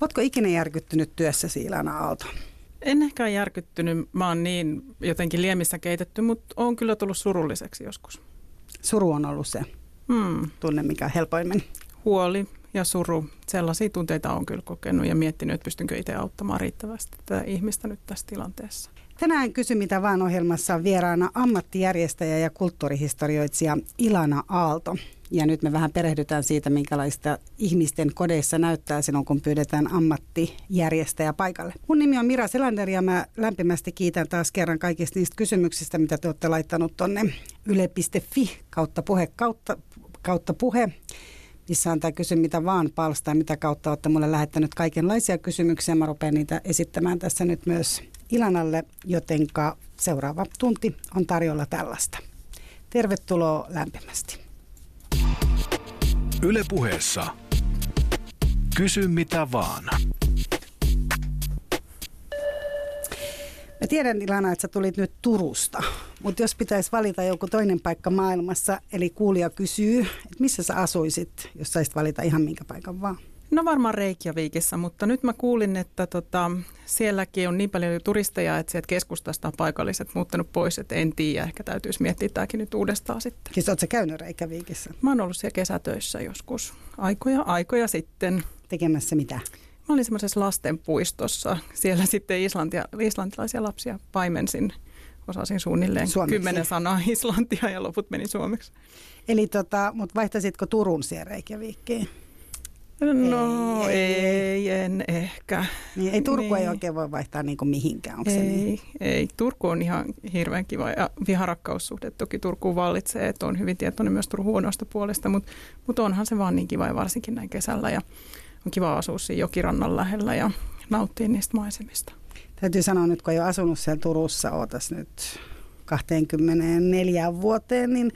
Oletko ikinä järkyttynyt työssä Ilana Aalto? En ehkä järkyttynyt, mä oon niin jotenkin liemissä keitetty, mutta on kyllä tullut surulliseksi joskus. Suru on ollut se hmm. tunne, mikä helpoimmin. Huoli ja suru, sellaisia tunteita on kyllä kokenut ja miettinyt, että pystynkö itse auttamaan riittävästi tätä ihmistä nyt tässä tilanteessa. Tänään Kysy mitä vaan ohjelmassa on vieraana ammattijärjestäjä ja kulttuurihistorioitsija Ilana Aalto. Ja nyt me vähän perehdytään siitä, minkälaista ihmisten kodeissa näyttää silloin, kun pyydetään ammattijärjestäjä paikalle. Mun nimi on Mira Selander ja mä lämpimästi kiitän taas kerran kaikista niistä kysymyksistä, mitä te olette laittanut tonne yle.fi kautta puhe kautta, kautta puhe missä on tämä kysy mitä vaan palsta mitä kautta olette mulle lähettänyt kaikenlaisia kysymyksiä. Mä rupean niitä esittämään tässä nyt myös Ilanalle, jotenka seuraava tunti on tarjolla tällaista. Tervetuloa lämpimästi. Ylepuheessa Kysy mitä vaan. Mä tiedän Ilana, että sä tulit nyt Turusta, mutta jos pitäisi valita joku toinen paikka maailmassa, eli kuulija kysyy, että missä sä asuisit, jos saisit valita ihan minkä paikan vaan? No varmaan Reykjavikissa, mutta nyt mä kuulin, että tota, sielläkin on niin paljon turisteja, että sieltä keskustasta on paikalliset muuttanut pois, että en tiedä, ehkä täytyisi miettiä tämäkin nyt uudestaan sitten. Siis ootko käynyt Reykjavikissa? Mä oon ollut siellä kesätöissä joskus, aikoja, aikoja sitten. Tekemässä mitä? Mä olin semmoisessa lastenpuistossa. Siellä sitten islantia, islantilaisia lapsia paimensin. Osasin suunnilleen Suomeksi. kymmenen sanaa islantia ja loput meni suomeksi. Eli tota, mutta vaihtaisitko Turun siellä Reykjavikkiin? No ei, ei, en ehkä. Niin, ei Turku niin. ei oikein voi vaihtaa niin kuin mihinkään, onko ei, se niin? Ei, Turku on ihan hirveän kiva ja viharakkaussuhde toki Turkuun vallitsee, että on hyvin tietoinen myös Turun huonoista puolesta, mutta, mutta onhan se vaan niin kiva ja varsinkin näin kesällä ja on kiva asua siinä jokirannan lähellä ja nauttia niistä maisemista. Täytyy sanoa nyt, kun jo asunut siellä Turussa, ootas nyt 24 vuoteen, niin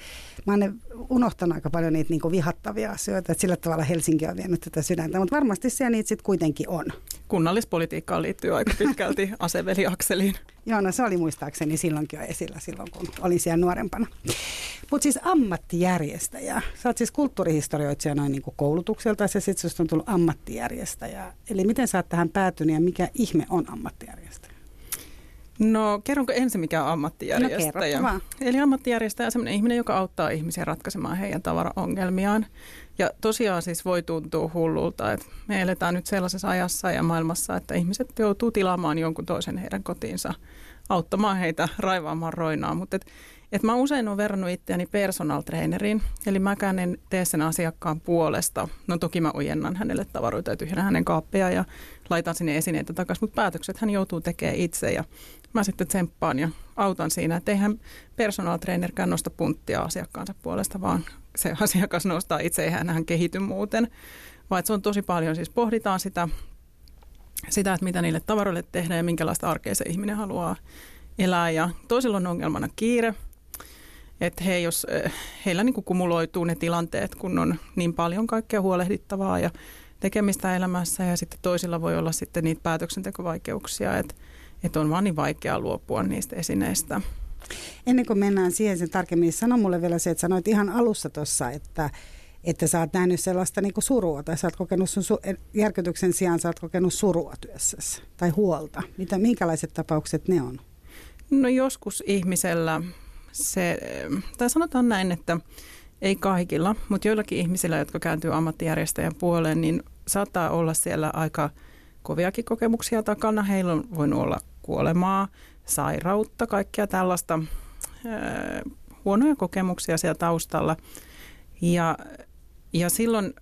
mä oon unohtanut aika paljon niitä niin vihattavia asioita, että sillä tavalla Helsinki on vienyt tätä sydäntä, mutta varmasti siellä niitä sitten kuitenkin on. Kunnallispolitiikkaan liittyy aika pitkälti aseveliakseliin. Joo, no se oli muistaakseni silloinkin jo esillä silloin, kun olin siellä nuorempana. Mutta siis ammattijärjestäjä. Sä oot siis kulttuurihistorioitsija noin niin kuin koulutukselta ja sitten on tullut ammattijärjestäjä. Eli miten sä oot tähän päätynyt ja mikä ihme on ammattijärjestäjä? No kerronko ensin mikä on ammattijärjestäjä? No, Eli ammattijärjestäjä on sellainen ihminen, joka auttaa ihmisiä ratkaisemaan heidän tavaraongelmiaan. Ja tosiaan siis voi tuntua hullulta, että me eletään nyt sellaisessa ajassa ja maailmassa, että ihmiset joutuu tilaamaan jonkun toisen heidän kotiinsa auttamaan heitä raivaamaan roinaa. Mutta et, et mä usein olen verrannut itseäni personal traineriin, eli mäkään en tee sen asiakkaan puolesta. No toki mä ojennan hänelle tavaroita ja tyhjennän hänen kaappeja ja laitan sinne esineitä takaisin, mutta päätökset hän joutuu tekemään itse ja mä sitten tsemppaan ja autan siinä, että eihän personal trainerkään nosta punttia asiakkaansa puolesta, vaan se asiakas nostaa itse, eihän hän kehity muuten. Vaan se on tosi paljon, siis pohditaan sitä, sitä, että mitä niille tavaroille tehdään ja minkälaista arkea se ihminen haluaa elää. Ja toisilla on ongelmana kiire, että he, jos eh, heillä niin kumuloituu ne tilanteet, kun on niin paljon kaikkea huolehdittavaa ja tekemistä elämässä ja sitten toisilla voi olla sitten niitä päätöksentekovaikeuksia, että että on vaan niin vaikea luopua niistä esineistä. Ennen kuin mennään siihen sen tarkemmin, niin sano mulle vielä se, että sanoit ihan alussa tuossa, että, että sä oot nähnyt sellaista niin kuin surua, tai sä oot kokenut sun su- järkytyksen sijaan sä oot kokenut surua työssäsi, tai huolta. Mitä, minkälaiset tapaukset ne on? No joskus ihmisellä se, tai sanotaan näin, että ei kaikilla, mutta joillakin ihmisillä, jotka kääntyy ammattijärjestäjän puoleen, niin saattaa olla siellä aika koviakin kokemuksia takana. Heillä on voinut olla kuolemaa, sairautta, kaikkea tällaista äh, huonoja kokemuksia siellä taustalla. Ja, ja silloin,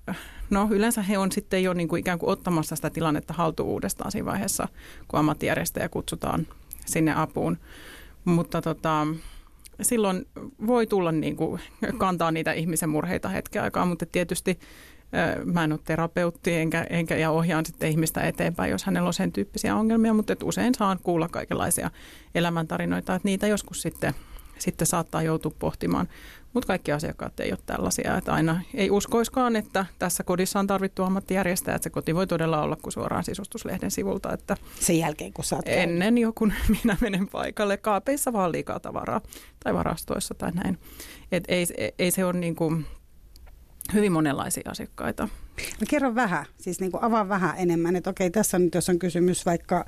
no yleensä he on sitten jo niin kuin ikään kuin ottamassa sitä tilannetta haltuun uudestaan siinä vaiheessa, kun ammattijärjestäjä kutsutaan sinne apuun. Mutta tota, silloin voi tulla niin kuin, kantaa niitä ihmisen murheita hetken aikaa, mutta tietysti Mä en ole terapeutti enkä, enkä, ja ohjaan sitten ihmistä eteenpäin, jos hänellä on sen tyyppisiä ongelmia, mutta et usein saan kuulla kaikenlaisia elämäntarinoita, että niitä joskus sitten, sitten saattaa joutua pohtimaan. Mutta kaikki asiakkaat ei ole tällaisia, että aina ei uskoiskaan, että tässä kodissa on tarvittu ammattijärjestäjä, että se koti voi todella olla kuin suoraan sisustuslehden sivulta. Että Sen jälkeen, kun saat Ennen joku minä menen paikalle, kaapeissa vaan liikaa tavaraa tai varastoissa tai näin. Et ei, ei se ole niin kuin hyvin monenlaisia asiakkaita. No kerro vähän, siis niin kuin avaa vähän enemmän, että okei tässä nyt, jos on kysymys vaikka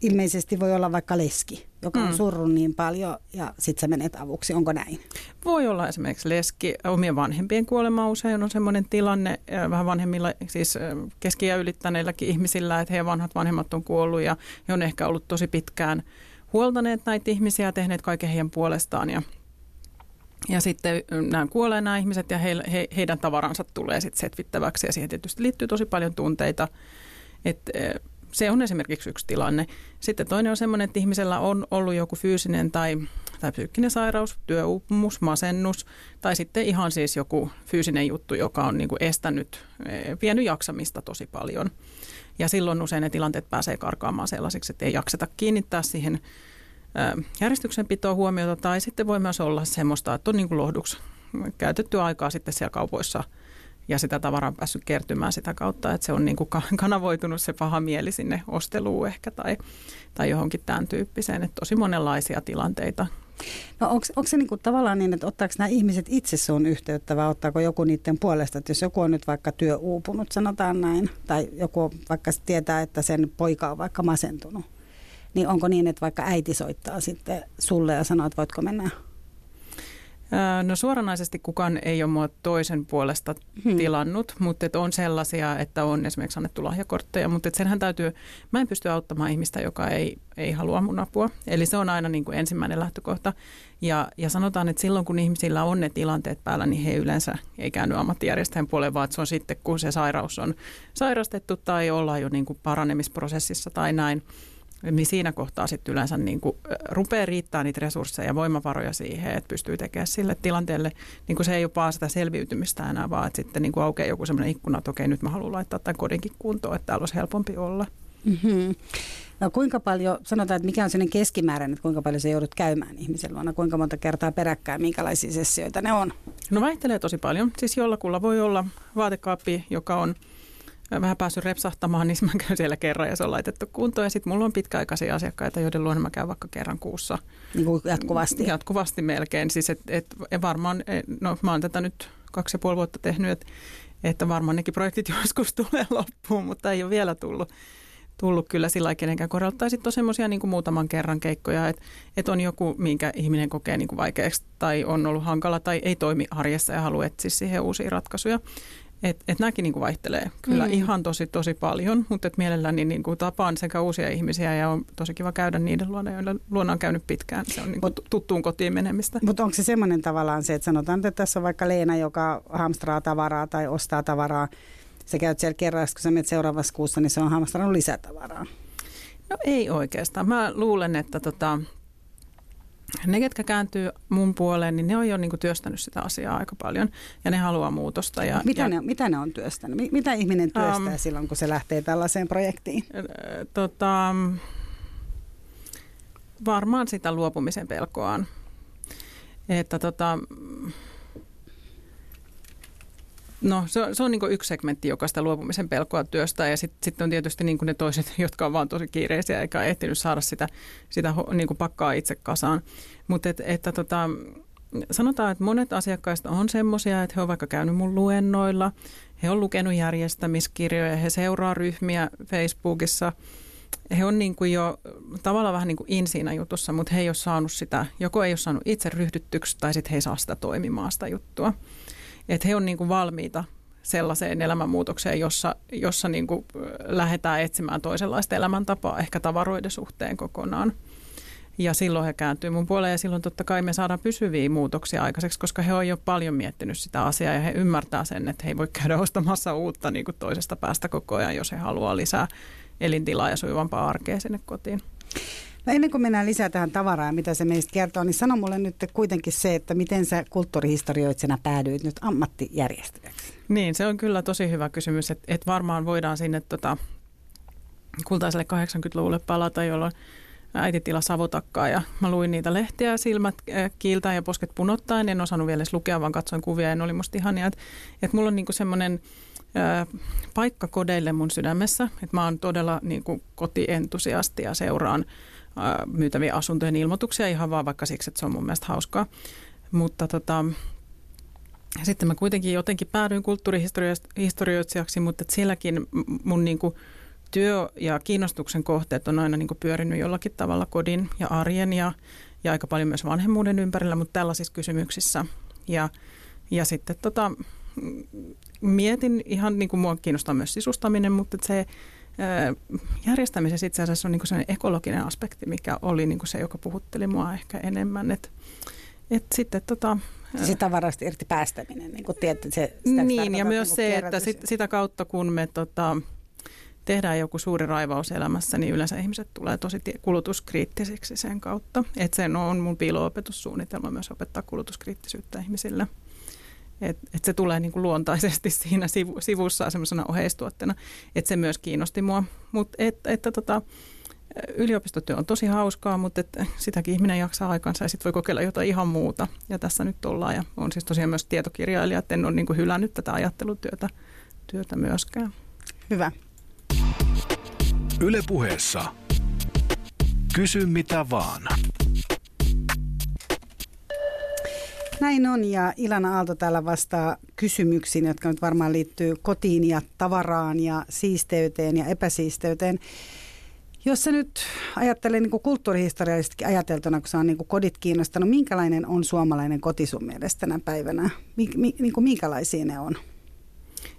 ilmeisesti voi olla vaikka leski, joka on mm. surrut niin paljon ja sitten sä menet avuksi. Onko näin? Voi olla esimerkiksi leski. Omien vanhempien kuolema usein on sellainen tilanne vähän vanhemmilla, siis keskiä ylittäneilläkin ihmisillä, että heidän vanhat vanhemmat on kuollut ja he on ehkä ollut tosi pitkään huoltaneet näitä ihmisiä ja tehneet kaiken heidän puolestaan ja ja sitten nämä kuolee nämä ihmiset ja he, he, heidän tavaransa tulee sitten setvittäväksi ja siihen tietysti liittyy tosi paljon tunteita. Että se on esimerkiksi yksi tilanne. Sitten toinen on sellainen, että ihmisellä on ollut joku fyysinen tai, tai psyykkinen sairaus, työuupumus, masennus tai sitten ihan siis joku fyysinen juttu, joka on niin kuin estänyt, vienyt jaksamista tosi paljon. Ja silloin usein ne tilanteet pääsee karkaamaan sellaisiksi, että ei jakseta kiinnittää siihen järjestyksenpitoon huomiota tai sitten voi myös olla semmoista, että on niin kuin lohduksi käytetty aikaa sitten siellä kaupoissa – ja sitä tavaraa on päässyt kertymään sitä kautta, että se on niin kuin kanavoitunut se paha mieli sinne osteluun ehkä tai, tai johonkin tämän tyyppiseen. Että tosi monenlaisia tilanteita. No onko, onko se niin kuin tavallaan niin, että ottaako nämä ihmiset itse sun yhteyttä vai ottaako joku niiden puolesta, että jos joku on nyt vaikka työuupunut, sanotaan näin, tai joku vaikka tietää, että sen poika on vaikka masentunut, niin onko niin, että vaikka äiti soittaa sitten sulle ja sanoo, että voitko mennä No suoranaisesti kukaan ei ole mua toisen puolesta hmm. tilannut, mutta et on sellaisia, että on esimerkiksi annettu lahjakortteja, mutta et senhän täytyy, mä en pysty auttamaan ihmistä, joka ei, ei halua mun apua. Eli se on aina niin kuin ensimmäinen lähtökohta. Ja, ja sanotaan, että silloin kun ihmisillä on ne tilanteet päällä, niin he yleensä ei käänny ammattijärjestäjän puoleen, vaan se on sitten kun se sairaus on sairastettu tai ollaan jo niin kuin paranemisprosessissa tai näin niin siinä kohtaa sitten yleensä niin kuin rupeaa riittää niitä resursseja ja voimavaroja siihen, että pystyy tekemään sille tilanteelle, niin kuin se ei ole vaan sitä selviytymistä enää, vaan että sitten niin kuin aukeaa joku sellainen ikkuna, että okei, nyt mä haluan laittaa tämän kodinkin kuntoon, että täällä olisi helpompi olla. Mm-hmm. No kuinka paljon, sanotaan, että mikä on sellainen keskimääräinen, että kuinka paljon se joudut käymään ihmisen luona, kuinka monta kertaa peräkkäin, minkälaisia sessioita ne on? No vaihtelee tosi paljon. Siis jollakulla voi olla vaatekaappi, joka on – vähän päässyt repsahtamaan, niin mä käyn siellä kerran ja se on laitettu kuntoon. Ja sitten mulla on pitkäaikaisia asiakkaita, joiden luona mä käyn vaikka kerran kuussa. Niin kuin jatkuvasti? Jatkuvasti melkein. Siis et, et, et varmaan, no mä oon tätä nyt kaksi ja puoli vuotta tehnyt, että, että varmaan nekin projektit joskus tulee loppuun, mutta ei ole vielä tullut tullut kyllä sillä kenenkään kohdalla. Tai sitten on semmoisia niin muutaman kerran keikkoja, että, että on joku, minkä ihminen kokee niin kuin vaikeaksi tai on ollut hankala tai ei toimi arjessa ja haluaa etsiä siihen uusia ratkaisuja. Et, et nämäkin niin kuin vaihtelee kyllä mm. ihan tosi tosi paljon, mutta et mielelläni niin kuin tapaan sekä uusia ihmisiä ja on tosi kiva käydä niiden luona, joiden luona on käynyt pitkään. Se on niin kuin tuttuun kotiin menemistä. Mutta onko se semmoinen tavallaan se, että sanotaan, että tässä on vaikka Leena, joka hamstraa tavaraa tai ostaa tavaraa. Se käyt siellä kerran, kun sä menet seuraavassa kuussa, niin se on hamstrannut lisätavaraa. No ei oikeastaan. Mä luulen, että tota, ne, ketkä kääntyy mun puoleen, niin ne on jo niin kuin työstänyt sitä asiaa aika paljon ja ne haluaa muutosta. Ja, mitä, ja, ne, mitä ne on työstänyt? Mitä ihminen työstää um, silloin, kun se lähtee tällaiseen projektiin? Tota, varmaan sitä luopumisen pelkoaan. Että tota, No se on, se on niin yksi segmentti, joka sitä luopumisen pelkoa työstää ja sitten sit on tietysti niin ne toiset, jotka on vaan tosi kiireisiä eikä ehtinyt saada sitä, sitä niin pakkaa itse kasaan. Mutta et, että tota, sanotaan, että monet asiakkaista on semmoisia, että he on vaikka käynyt mun luennoilla, he on lukenut järjestämiskirjoja, he seuraa ryhmiä Facebookissa, he on niin kuin jo tavallaan vähän niin kuin in siinä jutussa, mutta he ei ole saanut sitä, joko ei ole saanut itse ryhdyttyksi tai sitten he ei saa sitä toimimaan sitä juttua että he on niin kuin valmiita sellaiseen elämänmuutokseen, jossa, jossa niin kuin lähdetään etsimään toisenlaista elämäntapaa ehkä tavaroiden suhteen kokonaan. Ja silloin he kääntyy mun puoleen ja silloin totta kai me saadaan pysyviä muutoksia aikaiseksi, koska he on jo paljon miettinyt sitä asiaa ja he ymmärtää sen, että he ei voi käydä ostamassa uutta niin kuin toisesta päästä koko ajan, jos he haluaa lisää elintilaa ja sujuvampaa arkea sinne kotiin. No ennen kuin mennään lisää tähän tavaraan, mitä se meistä kertoo, niin sano mulle nyt kuitenkin se, että miten sä kulttuurihistorioitsena päädyit nyt ammattijärjestäjäksi? Niin, se on kyllä tosi hyvä kysymys, että, että varmaan voidaan sinne tota, kultaiselle 80-luvulle palata, jolloin äiti tila savotakkaa ja mä luin niitä lehtiä silmät kiiltään ja posket punottaen. En osannut vielä edes lukea, vaan katsoin kuvia ja ne oli musta ihania. Että, että mulla on niinku semmoinen paikka kodeille mun sydämessä. Että mä oon todella niinku kotientusiasti ja seuraan myytäviä asuntojen ilmoituksia ihan vaan vaikka siksi, että se on mun mielestä hauskaa. Mutta tota, sitten mä kuitenkin jotenkin päädyin kulttuurihistorioitsijaksi, mutta sielläkin mun niin kuin työ ja kiinnostuksen kohteet on aina niin kuin pyörinyt jollakin tavalla kodin ja arjen ja, ja aika paljon myös vanhemmuuden ympärillä, mutta tällaisissa kysymyksissä. Ja, ja sitten tota, mietin ihan niin kuin mua kiinnostaa myös sisustaminen, mutta se järjestämisessä itse asiassa on niin kuin ekologinen aspekti, mikä oli niin se, joka puhutteli mua ehkä enemmän. Et, et sitten tota, sitä tavarasta irti päästäminen, niin kuin tiedät, se, sitä Niin, ja myös niin se, että sit, sitä kautta kun me tota, tehdään joku suuri raivaus elämässä, niin yleensä ihmiset tulee tosi kulutuskriittisiksi sen kautta. Että se on mun piilo-opetussuunnitelma myös opettaa kulutuskriittisyyttä ihmisille. Et, et se tulee niin kuin luontaisesti siinä sivu, sivussa semmoisena oheistuotteena, että se myös kiinnosti mua. Mutta et, että tota, yliopistotyö on tosi hauskaa, mutta et sitäkin ihminen jaksaa aikansa ja sitten voi kokeilla jotain ihan muuta. Ja tässä nyt ollaan ja on siis tosiaan myös tietokirjailija, että en ole niin kuin hylännyt tätä ajattelutyötä työtä myöskään. Hyvä. Yle puheessa. Kysy mitä vaan. Näin on ja Ilana Aalto täällä vastaa kysymyksiin, jotka nyt varmaan liittyy kotiin ja tavaraan ja siisteyteen ja epäsiisteyteen. Jos sä nyt ajattelee niin kulttuurihistoriallisesti ajateltuna, kun sä on niin kodit kiinnostanut, minkälainen on suomalainen koti sun mielestä tänä päivänä? Mi, mi, niin kuin minkälaisia ne on?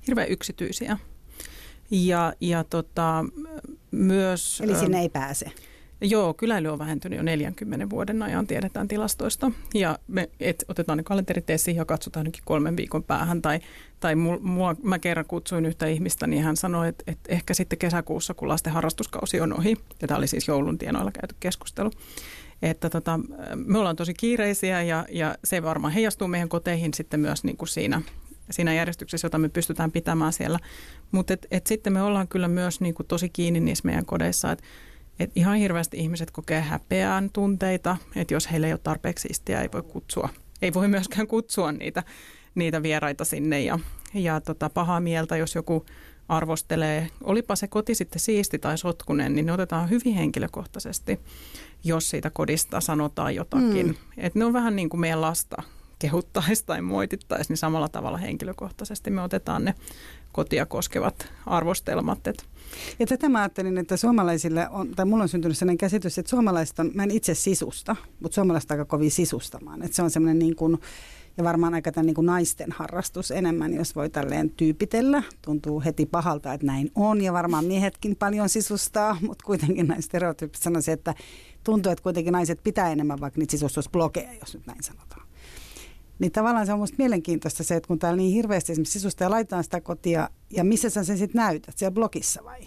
Hirveän yksityisiä. Ja, ja tota, myös... Eli sinne ei pääse? Joo, kyläily on vähentynyt jo 40 vuoden ajan, tiedetään tilastoista. Ja me et, otetaan ne kalenterit esiin ja katsotaan ainakin kolmen viikon päähän. Tai, tai mua, mä kerran kutsuin yhtä ihmistä, niin hän sanoi, että, että ehkä sitten kesäkuussa, kun lasten harrastuskausi on ohi, ja tämä oli siis joulun tienoilla käyty keskustelu, että tota, me ollaan tosi kiireisiä ja, ja se varmaan heijastuu meidän koteihin sitten myös niin kuin siinä, siinä järjestyksessä, jota me pystytään pitämään siellä. Mutta et, et sitten me ollaan kyllä myös niin kuin tosi kiinni niissä meidän kodeissa, että et ihan hirveästi ihmiset kokee häpeään tunteita, että jos heillä ei ole tarpeeksi siistiä, ei voi kutsua. Ei voi myöskään kutsua niitä, niitä vieraita sinne ja, ja tota, pahaa mieltä, jos joku arvostelee, olipa se koti sitten siisti tai sotkunen, niin ne otetaan hyvin henkilökohtaisesti, jos siitä kodista sanotaan jotakin. Mm. Et ne on vähän niin kuin meidän lasta kehuttaisi tai moitittaisi, niin samalla tavalla henkilökohtaisesti me otetaan ne kotia koskevat arvostelmat. Et ja tätä mä ajattelin, että suomalaisille on, tai mulla on syntynyt sellainen käsitys, että suomalaiset on, mä en itse sisusta, mutta suomalaiset aika kovin sisustamaan. Että se on semmoinen niin kuin, ja varmaan aika tämän niin kuin naisten harrastus enemmän, jos voi tälleen tyypitellä. Tuntuu heti pahalta, että näin on ja varmaan miehetkin paljon sisustaa, mutta kuitenkin näin stereotyyppisesti sanoisin, että tuntuu, että kuitenkin naiset pitää enemmän vaikka niitä sisustusblogeja, jos nyt näin sanotaan. Niin tavallaan se on musta mielenkiintoista se, että kun täällä niin hirveästi esimerkiksi sisusta laitetaan sitä kotia, ja missä sä sen sitten näytät, siellä blogissa vai?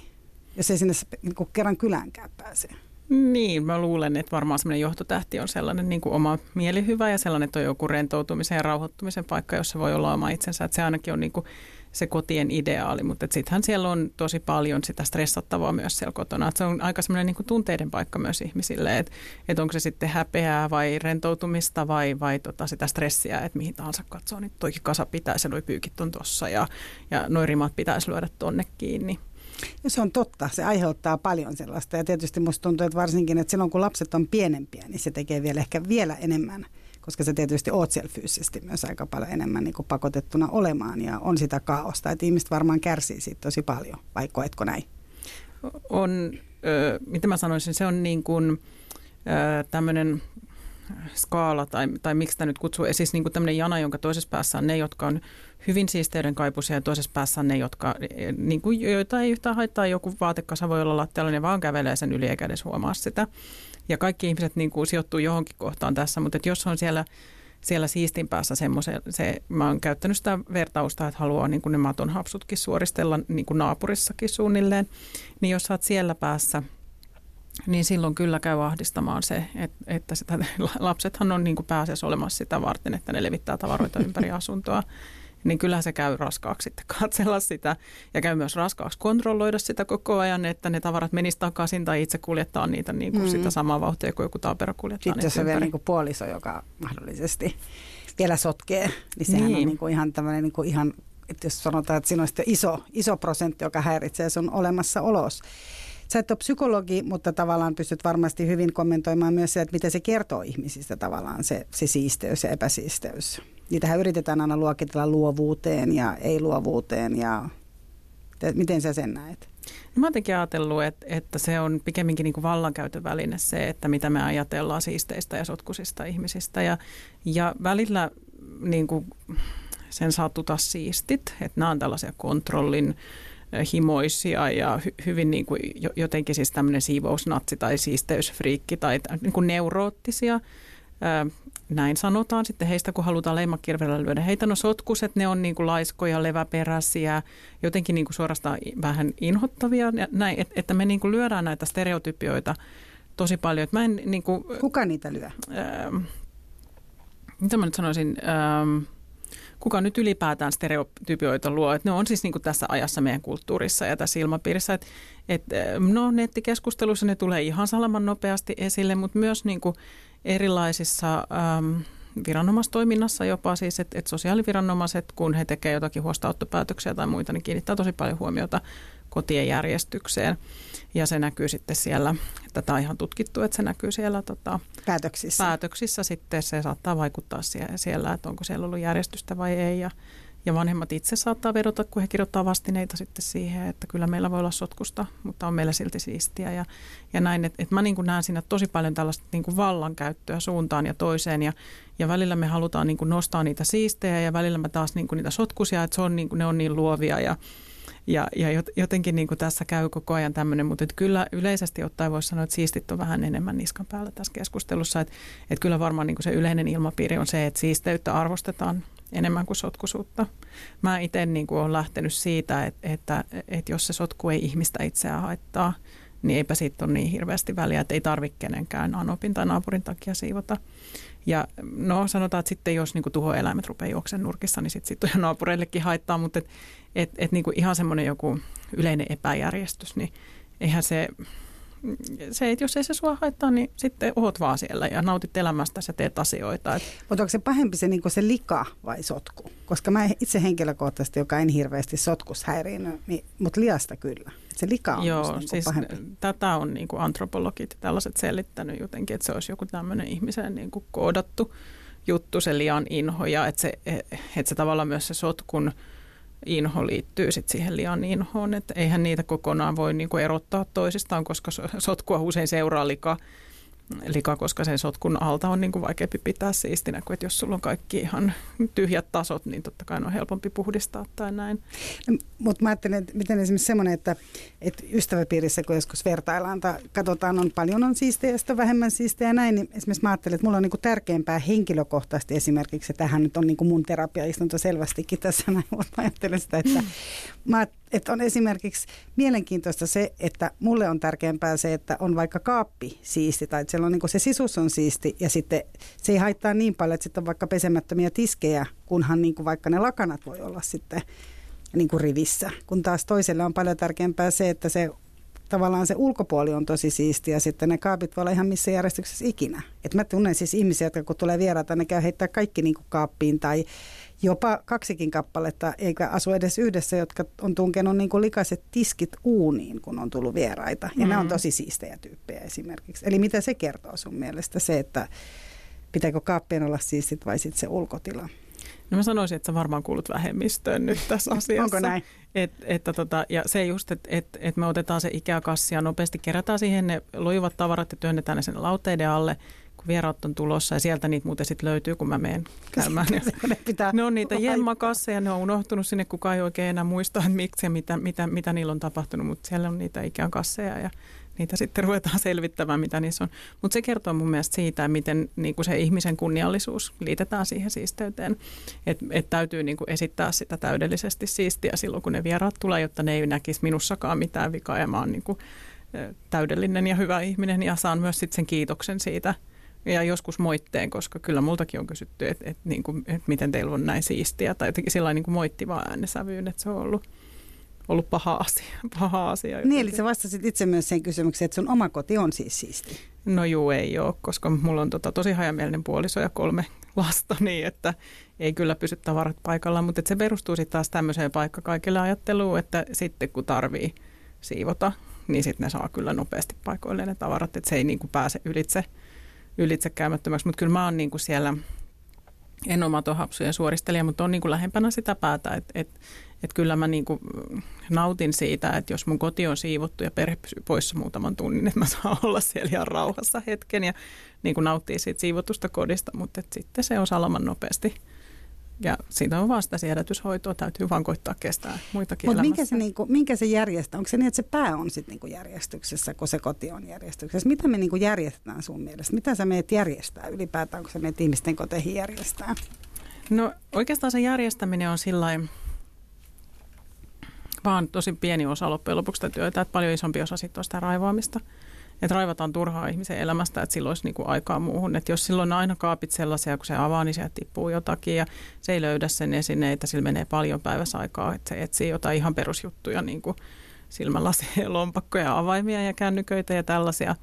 Jos ei sinne niin kerran kyläänkään pääse. Niin, mä luulen, että varmaan semmoinen johtotähti on sellainen niin kuin oma mielihyvä ja sellainen, että on joku rentoutumisen ja rauhoittumisen paikka, jossa voi olla oma itsensä. Että se ainakin on niin kuin se kotien ideaali, mutta sittenhän siellä on tosi paljon sitä stressattavaa myös siellä kotona. Että se on aika semmoinen niin tunteiden paikka myös ihmisille, että, että onko se sitten häpeää vai rentoutumista vai, vai tota sitä stressiä, että mihin tahansa katsoo, niin toikin kasa pitäisi noi pyykit on tuossa ja, ja noi rimat pitäisi lyödä tonne kiinni. Ja se on totta, se aiheuttaa paljon sellaista ja tietysti musta tuntuu, että varsinkin, että silloin kun lapset on pienempiä, niin se tekee vielä ehkä vielä enemmän – koska sä tietysti oot siellä fyysisesti myös aika paljon enemmän niin kuin pakotettuna olemaan ja on sitä kaaosta, että ihmiset varmaan kärsii siitä tosi paljon, vai koetko näin? On, ö, mitä mä sanoisin, se on niin kuin tämmöinen skaala, tai, tai miksi tämä nyt kutsuu, siis niin kuin tämmöinen jana, jonka toisessa päässä on ne, jotka on hyvin siisteyden kaipuisia, ja toisessa päässä on ne, jotka, niin kuin, joita ei yhtään haittaa, joku vaatekasa voi olla lattialla, ne vaan kävelee sen yli eikä edes huomaa sitä. Ja kaikki ihmiset niin kuin sijoittuu johonkin kohtaan tässä, mutta että jos on siellä, siellä siistin päässä semmoisen, se, mä oon käyttänyt sitä vertausta, että haluaa niin kuin ne maton hapsutkin suoristella niin kuin naapurissakin suunnilleen, niin jos sä oot siellä päässä, niin silloin kyllä käy ahdistamaan se, että, että sitä, lapsethan on niin kuin pääasiassa olemassa sitä varten, että ne levittää tavaroita ympäri asuntoa niin kyllä se käy raskaaksi sitten katsella sitä ja käy myös raskaaksi kontrolloida sitä koko ajan, että ne tavarat menisivät takaisin tai itse kuljettaa niitä niin kuin mm. sitä samaa vauhtia kuin joku taapero kuljettaa. Sitten jos on vielä niin kuin puoliso, joka mahdollisesti vielä sotkee, niin sehän niin. on niin kuin ihan tämmöinen niin kuin ihan, että jos sanotaan, että siinä on sitten iso, iso prosentti, joka häiritsee sun olemassaolos. Sä et ole psykologi, mutta tavallaan pystyt varmasti hyvin kommentoimaan myös se, että miten se kertoo ihmisistä tavallaan se, se siisteys ja epäsiisteys niitähän yritetään aina luokitella luovuuteen ja ei-luovuuteen ja miten sä sen näet? No mä oon ajatellut, että, että se on pikemminkin niin kuin vallankäytön väline se, että mitä me ajatellaan siisteistä ja sotkusista ihmisistä. Ja, ja välillä niin kuin sen saa tuta siistit, että nämä on tällaisia kontrollin himoisia ja hy, hyvin niin kuin jotenkin siis tämmöinen siivousnatsi tai siisteysfriikki tai niin kuin neuroottisia näin sanotaan sitten heistä, kun halutaan leimakirveellä lyödä heitä. No sotkuset, ne on niin kuin laiskoja, leväperäisiä, jotenkin niin kuin suorastaan vähän inhottavia. Näin, että, että me niin kuin lyödään näitä stereotypioita tosi paljon. Mä en, niin kuin, Kuka niitä lyö? Ähm, mitä mä nyt sanoisin? Ähm, kuka nyt ylipäätään stereotypioita luo. Että ne on siis niin kuin tässä ajassa meidän kulttuurissa ja tässä ilmapiirissä. Että, että no nettikeskustelussa ne tulee ihan salaman nopeasti esille, mutta myös niin kuin erilaisissa ähm, viranomaistoiminnassa jopa siis, että, että sosiaaliviranomaiset, kun he tekevät jotakin huostaanottopäätöksiä tai muita, niin kiinnittää tosi paljon huomiota kotien järjestykseen. Ja se näkyy sitten siellä, tätä on ihan tutkittu, että se näkyy siellä tota, päätöksissä. päätöksissä sitten. Se saattaa vaikuttaa siellä, että onko siellä ollut järjestystä vai ei. Ja, ja vanhemmat itse saattaa vedota, kun he kirjoittaa vastineita sitten siihen, että kyllä meillä voi olla sotkusta, mutta on meillä silti siistiä. Ja, ja näin, että, että mä niin kuin näen siinä tosi paljon tällaista niin vallankäyttöä suuntaan ja toiseen. Ja, ja välillä me halutaan niin nostaa niitä siistejä ja välillä me taas niin niitä sotkusia, että se on niin kuin, ne on niin luovia ja, ja, ja jotenkin niin kuin tässä käy koko ajan tämmöinen, mutta että kyllä yleisesti ottaen voisi sanoa, että siistit on vähän enemmän niskan päällä tässä keskustelussa. Että, että kyllä varmaan niin kuin se yleinen ilmapiiri on se, että siisteyttä arvostetaan enemmän kuin sotkusuutta. Mä itse niin olen lähtenyt siitä, että, että, että jos se sotku ei ihmistä itseään haittaa, niin eipä siitä ole niin hirveästi väliä, että ei tarvitse kenenkään anopin tai naapurin takia siivota. Ja no sanotaan, että sitten jos niin tuhoeläimet rupeaa juoksen nurkissa, niin sitten sit on naapureillekin haittaa, mutta et, et, et niin ihan semmoinen joku yleinen epäjärjestys, niin eihän se, se, että jos ei se sua haittaa, niin sitten oot vaan siellä ja nautit elämästä ja teet asioita. Mutta onko se pahempi se, niin se lika vai sotku? Koska mä itse henkilökohtaisesti, joka en hirveästi sotkus häiriinny, niin, mutta liasta kyllä. Se lika on Joo, niin siis pahempi. tätä on niin antropologit tällaiset selittänyt jotenkin, että se olisi joku tämmöinen ihmisen niin koodattu juttu, se lian inho ja että se, että se tavallaan myös se sotkun inho liittyy sit siihen lian inhoon, että eihän niitä kokonaan voi niin kuin erottaa toisistaan, koska sotkua usein seuraa lika lika, koska sen sotkun alta on niin kuin vaikeampi pitää siistinä kuin että jos sulla on kaikki ihan tyhjät tasot, niin totta kai on helpompi puhdistaa tai näin. No, Mutta mä ajattelen, että miten esimerkiksi semmoinen, että, että ystäväpiirissä kun joskus vertaillaan tai katsotaan, on paljon on siistejä ja vähemmän siistejä ja näin, niin esimerkiksi mä ajattelen, että mulla on niin kuin tärkeämpää henkilökohtaisesti esimerkiksi, että tähän nyt on niin kuin mun terapiaistunto selvästikin tässä näin, mutta mä ajattelen sitä, että mä että on esimerkiksi mielenkiintoista se, että mulle on tärkeämpää se, että on vaikka kaappi siisti tai että siellä on niin se sisus on siisti ja sitten se ei haittaa niin paljon, että sitten on vaikka pesemättömiä tiskejä, kunhan niin kuin vaikka ne lakanat voi olla sitten niin kuin rivissä. Kun taas toiselle on paljon tärkeämpää se, että se tavallaan se ulkopuoli on tosi siisti ja sitten ne kaapit voi olla ihan missä järjestyksessä ikinä. Et mä tunnen siis ihmisiä, jotka kun tulee vieraita, ne käy heittää kaikki niin kuin kaappiin tai jopa kaksikin kappaletta, eikä asu edes yhdessä, jotka on tunkenut niin kuin likaiset tiskit uuniin, kun on tullut vieraita. Ja mm. ne on tosi siistejä tyyppejä esimerkiksi. Eli mitä se kertoo sun mielestä se, että pitääkö kaappien olla siistit vai sitten se ulkotila? No mä sanoisin, että sä varmaan kuulut vähemmistöön nyt tässä asiassa. Onko näin? Et, että tota, ja se just, että et, et me otetaan se ikäkassi ja nopeasti kerätään siihen ne lojuvat tavarat ja työnnetään ne sen lauteiden alle – kun vieraat on tulossa ja sieltä niitä muuten sitten löytyy, kun mä menen käymään. ne, pitää ne on niitä jemmakasseja, ne on unohtunut sinne, kukaan ei oikein enää muista, että miksi ja mitä, mitä, mitä niillä on tapahtunut, mutta siellä on niitä ikään kasseja ja niitä sitten ruvetaan selvittämään, mitä niissä on. Mutta se kertoo mun mielestä siitä, miten niin kuin se ihmisen kunniallisuus liitetään siihen siisteyteen. Että et täytyy niin kuin esittää sitä täydellisesti siistiä silloin, kun ne vieraat tulee, jotta ne ei näkisi minussakaan mitään vikaa ja mä oon niin kuin, täydellinen ja hyvä ihminen ja saan myös sitten sen kiitoksen siitä – ja joskus moitteen, koska kyllä multakin on kysytty, että, että, niin kuin, että miten teillä on näin siistiä tai jotenkin sillä niin kuin moittivaa äänesävyyn, että se on ollut, ollut paha asia. Paha asia jotenkin. niin, eli sä vastasit itse myös sen kysymykseen, että sun oma koti on siis siisti. No juu, ei ole, koska mulla on tota, tosi hajamielinen puoliso ja kolme lasta, niin että ei kyllä pysy tavarat paikallaan, mutta se perustuu sitten taas tämmöiseen kaikille ajatteluun, että sitten kun tarvii siivota, niin sitten ne saa kyllä nopeasti paikoilleen ne tavarat, että se ei niin kuin pääse ylitse – ylitsekäymättömäksi, mutta kyllä mä oon niin kuin siellä en ole matohapsujen suoristelija, mutta on niin kuin lähempänä sitä päätä, että et, et kyllä mä niin kuin nautin siitä, että jos mun koti on siivottu ja perhe pysyy poissa muutaman tunnin, että mä saan olla siellä ihan rauhassa hetken ja niin kuin nauttii siitä siivotusta kodista, mutta sitten se on salaman nopeasti – ja siitä on vaan sitä siedätyshoitoa, täytyy vaan koittaa kestää muitakin Mutta minkä se, niinku, minkä se järjestää? Onko se niin, että se pää on sitten niinku järjestyksessä, kun se koti on järjestyksessä? Mitä me niinku järjestetään sun mielestä? Mitä sä meet järjestää ylipäätään, kun sä meet ihmisten koteihin järjestää? No oikeastaan se järjestäminen on sillä vaan tosi pieni osa loppujen lopuksi sitä työtä, että paljon isompi osa sitten on sitä raivaamista että raivataan turhaa ihmisen elämästä, että silloin olisi niin kuin aikaa muuhun. Että jos silloin aina kaapit sellaisia, kun se avaa, niin sieltä tippuu jotakin ja se ei löydä sen esineitä, sillä menee paljon päivässä aikaa, että se etsii jotain ihan perusjuttuja, niin kuin silmälaseja, lompakkoja, avaimia ja kännyköitä ja tällaisia.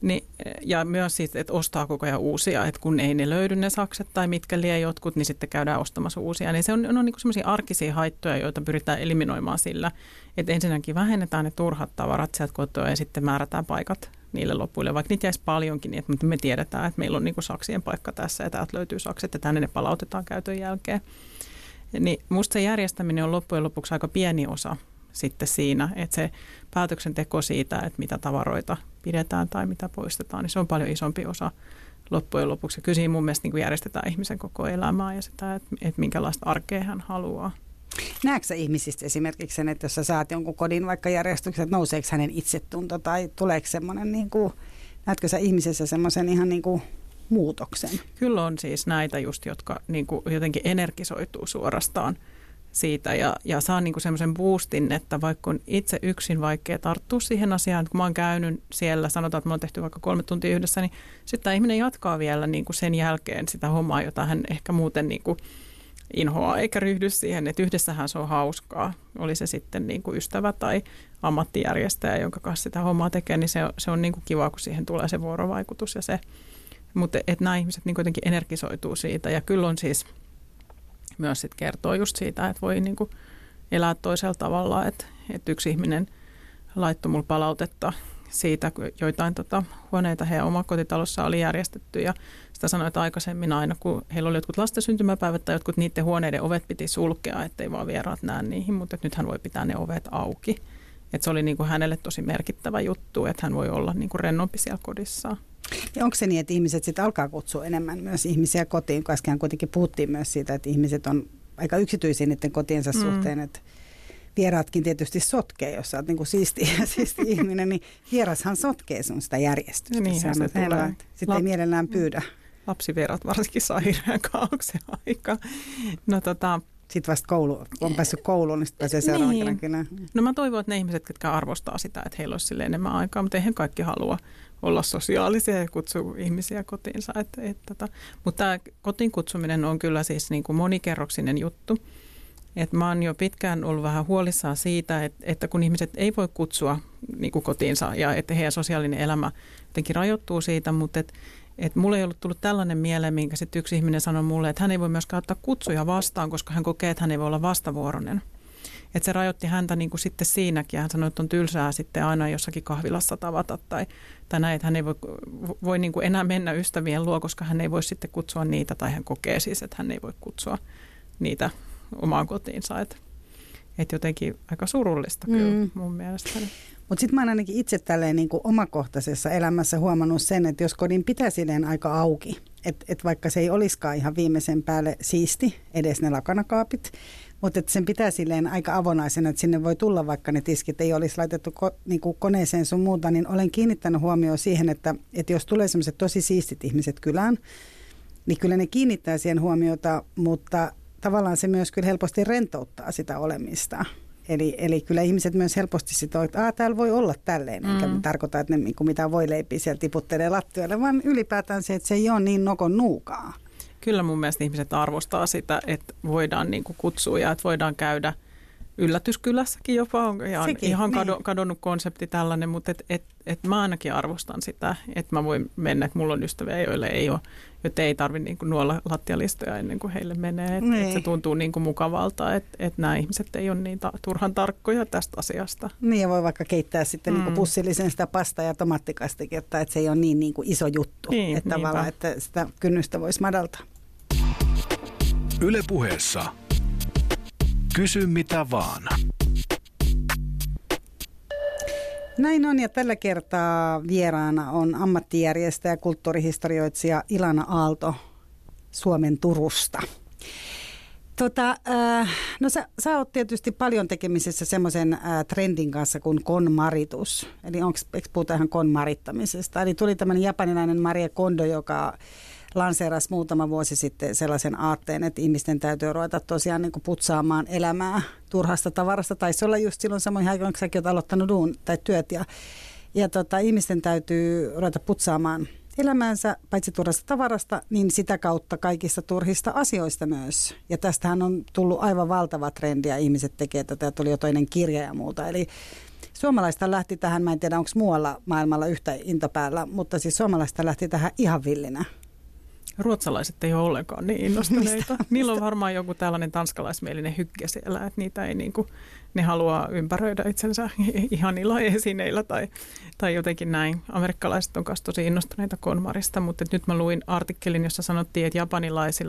Niin, ja myös siitä, että ostaa koko ajan uusia, että kun ei ne löydy ne sakset tai mitkä lie jotkut, niin sitten käydään ostamassa uusia. Niin se on, on niin semmoisia arkisia haittoja, joita pyritään eliminoimaan sillä, että ensinnäkin vähennetään ne turhat tavarat sieltä kotoa ja sitten määrätään paikat niille lopuille, vaikka niitä jäisi paljonkin, niin että me tiedetään, että meillä on niin saksien paikka tässä ja täältä löytyy sakset ja tänne ne palautetaan käytön jälkeen. Niin musta se järjestäminen on loppujen lopuksi aika pieni osa sitten siinä, että se päätöksenteko siitä, että mitä tavaroita pidetään tai mitä poistetaan, niin se on paljon isompi osa loppujen lopuksi. Kyllä siinä mun mielestä niin järjestetään ihmisen koko elämää ja sitä, että, että minkälaista arkea hän haluaa. Näetkö ihmisistä esimerkiksi sen, että jos sä saat jonkun kodin vaikka järjestyksen, että nouseeko hänen itsetunto tai tuleeko semmoinen, niin kuin, näetkö sä ihmisessä semmoisen ihan niin kuin muutoksen? Kyllä on siis näitä just, jotka niin kuin jotenkin energisoituu suorastaan siitä ja, ja saa niin semmoisen boostin, että vaikka on itse yksin vaikea tarttua siihen asiaan, että kun mä oon käynyt siellä, sanotaan, että mä oon tehty vaikka kolme tuntia yhdessä, niin sitten tämä ihminen jatkaa vielä niin kuin sen jälkeen sitä hommaa, jota hän ehkä muuten niin kuin inhoa eikä ryhdy siihen, että yhdessähän se on hauskaa. Oli se sitten niin kuin ystävä tai ammattijärjestäjä, jonka kanssa sitä hommaa tekee, niin se, se on niin kuin kiva, kun siihen tulee se vuorovaikutus ja se. Mutta nämä ihmiset niin kuitenkin energisoituu siitä ja kyllä on siis myös sit kertoo just siitä, että voi niin kuin elää toisella tavalla, että, että yksi ihminen laittoi mulle palautetta siitä, kun joitain tota, huoneita heidän omakotitalossa oli järjestetty ja sitä sanoi, että aikaisemmin aina, kun heillä oli jotkut lasten syntymäpäivät tai jotkut niiden huoneiden ovet piti sulkea, ettei vaan vieraat näe niihin, mutta nyt hän voi pitää ne ovet auki. Et se oli niin kuin hänelle tosi merkittävä juttu, että hän voi olla niin kuin rennompi siellä kodissaan. Ja onko se niin, että ihmiset sitten alkaa kutsua enemmän myös ihmisiä kotiin, koska äsken kuitenkin puhuttiin myös siitä, että ihmiset on aika yksityisiä niiden kotiensa mm. suhteen, että vieraatkin tietysti sotkee, jos sä oot niin kuin siisti, siisti ihminen, niin vierashan sotkee sun sitä järjestystä. Niin, se, se tulee. Sitten La- ei mielellään pyydä. Lapsivierat varsinkin saa hirveän kaauksen aika. No tota, sitten vasta koulu, on päässyt kouluun, niin sitten pääsee seuraavana niin. kyllä. No mä toivon, että ne ihmiset, jotka arvostaa sitä, että heillä olisi enemmän aikaa, mutta eihän kaikki halua olla sosiaalisia ja kutsua ihmisiä kotiinsa. Et, et, tota. Mutta tämä kotiin kutsuminen on kyllä siis niin kuin monikerroksinen juttu. Et mä oon jo pitkään ollut vähän huolissaan siitä, että, että kun ihmiset ei voi kutsua niin kuin kotiinsa ja että heidän sosiaalinen elämä jotenkin rajoittuu siitä, mutta et, et mulle ei ollut tullut tällainen mieleen, minkä sitten yksi ihminen sanoi mulle, että hän ei voi myöskään ottaa kutsuja vastaan, koska hän kokee, että hän ei voi olla vastavuoroinen. Et se rajoitti häntä niin kuin sitten siinäkin. Hän sanoi, että on tylsää sitten aina jossakin kahvilassa tavata tai, tai näin, että hän ei voi, voi niin kuin enää mennä ystävien luo, koska hän ei voi sitten kutsua niitä tai hän kokee siis, että hän ei voi kutsua niitä omaan kotiinsa. Että et jotenkin aika surullista kyllä mm. mun mielestäni. Mutta sitten mä oon ainakin itse tälleen niin kuin omakohtaisessa elämässä huomannut sen, että jos kodin pitää silleen aika auki, että et vaikka se ei olisikaan ihan viimeisen päälle siisti, edes ne lakanakaapit, mutta sen pitää silleen aika avonaisena, että sinne voi tulla vaikka ne tiskit ei olisi laitettu ko, niin kuin koneeseen sun muuta, niin olen kiinnittänyt huomioon siihen, että, että jos tulee sellaiset tosi siistit ihmiset kylään, niin kyllä ne kiinnittää siihen huomiota, mutta tavallaan se myös kyllä helposti rentouttaa sitä olemista. Eli, eli kyllä ihmiset myös helposti sitä, että täällä voi olla tälleen, mm. enkä tarkoita, että ne niin mitä voi leipiä siellä tiputtelee lattialle, vaan ylipäätään se, että se ei ole niin nokon nuukaa. Kyllä mun mielestä ihmiset arvostaa sitä, että voidaan niin kuin kutsua ja että voidaan käydä – yllätyskylässäkin jopa on ihan, Sekin, ihan niin. kadonnut konsepti tällainen, mutta et, et, et mä ainakin arvostan sitä, että mä voin mennä, että mulla on ystäviä, joille ei ole, jotta ei tarvitse niin kuin nuolla lattialistoja ennen kuin heille menee. Että niin. et se tuntuu niin kuin mukavalta, että et nämä ihmiset ei ole niin ta- turhan tarkkoja tästä asiasta. Niin ja voi vaikka keittää sitten mm. niin kuin pussillisen sitä pasta- ja tomattikastiketta, että se ei ole niin, niin kuin iso juttu. Niin, että tavallaan, että sitä kynnystä voisi madaltaa. Ylepuheessa Kysy mitä vaan. Näin on ja tällä kertaa vieraana on ammattijärjestäjä kulttuurihistorioitsija Ilana Aalto Suomen Turusta. Tota, äh, no sä, sä oot tietysti paljon tekemisissä semmoisen äh, trendin kanssa kuin konmaritus. Eli onko puhutaan ihan konmarittamisesta? Eli tuli tämmöinen japanilainen Maria Kondo, joka lanseerasi muutama vuosi sitten sellaisen aatteen, että ihmisten täytyy ruveta tosiaan niin putsaamaan elämää turhasta tavarasta. Taisi olla just silloin samoin aikaan, kun säkin olet aloittanut duun tai työt. Ja, ja tota, ihmisten täytyy ruveta putsaamaan elämäänsä paitsi turhasta tavarasta, niin sitä kautta kaikista turhista asioista myös. Ja tästähän on tullut aivan valtava trendi ja ihmiset tekee tätä. Tuli jo toinen kirja ja muuta. Eli suomalaista lähti tähän, mä en tiedä onko muualla maailmalla yhtä intopäällä, mutta siis suomalaista lähti tähän ihan villinä. Ruotsalaiset ei ole ollenkaan niin innostuneita. Mistä? Niillä on varmaan joku tällainen tanskalaismielinen hykkä siellä, että niitä ei niin kuin, ne haluaa ympäröidä itsensä ihanilla esineillä tai, tai jotenkin näin. Amerikkalaiset on myös tosi innostuneita konmarista, mutta nyt mä luin artikkelin, jossa sanottiin, että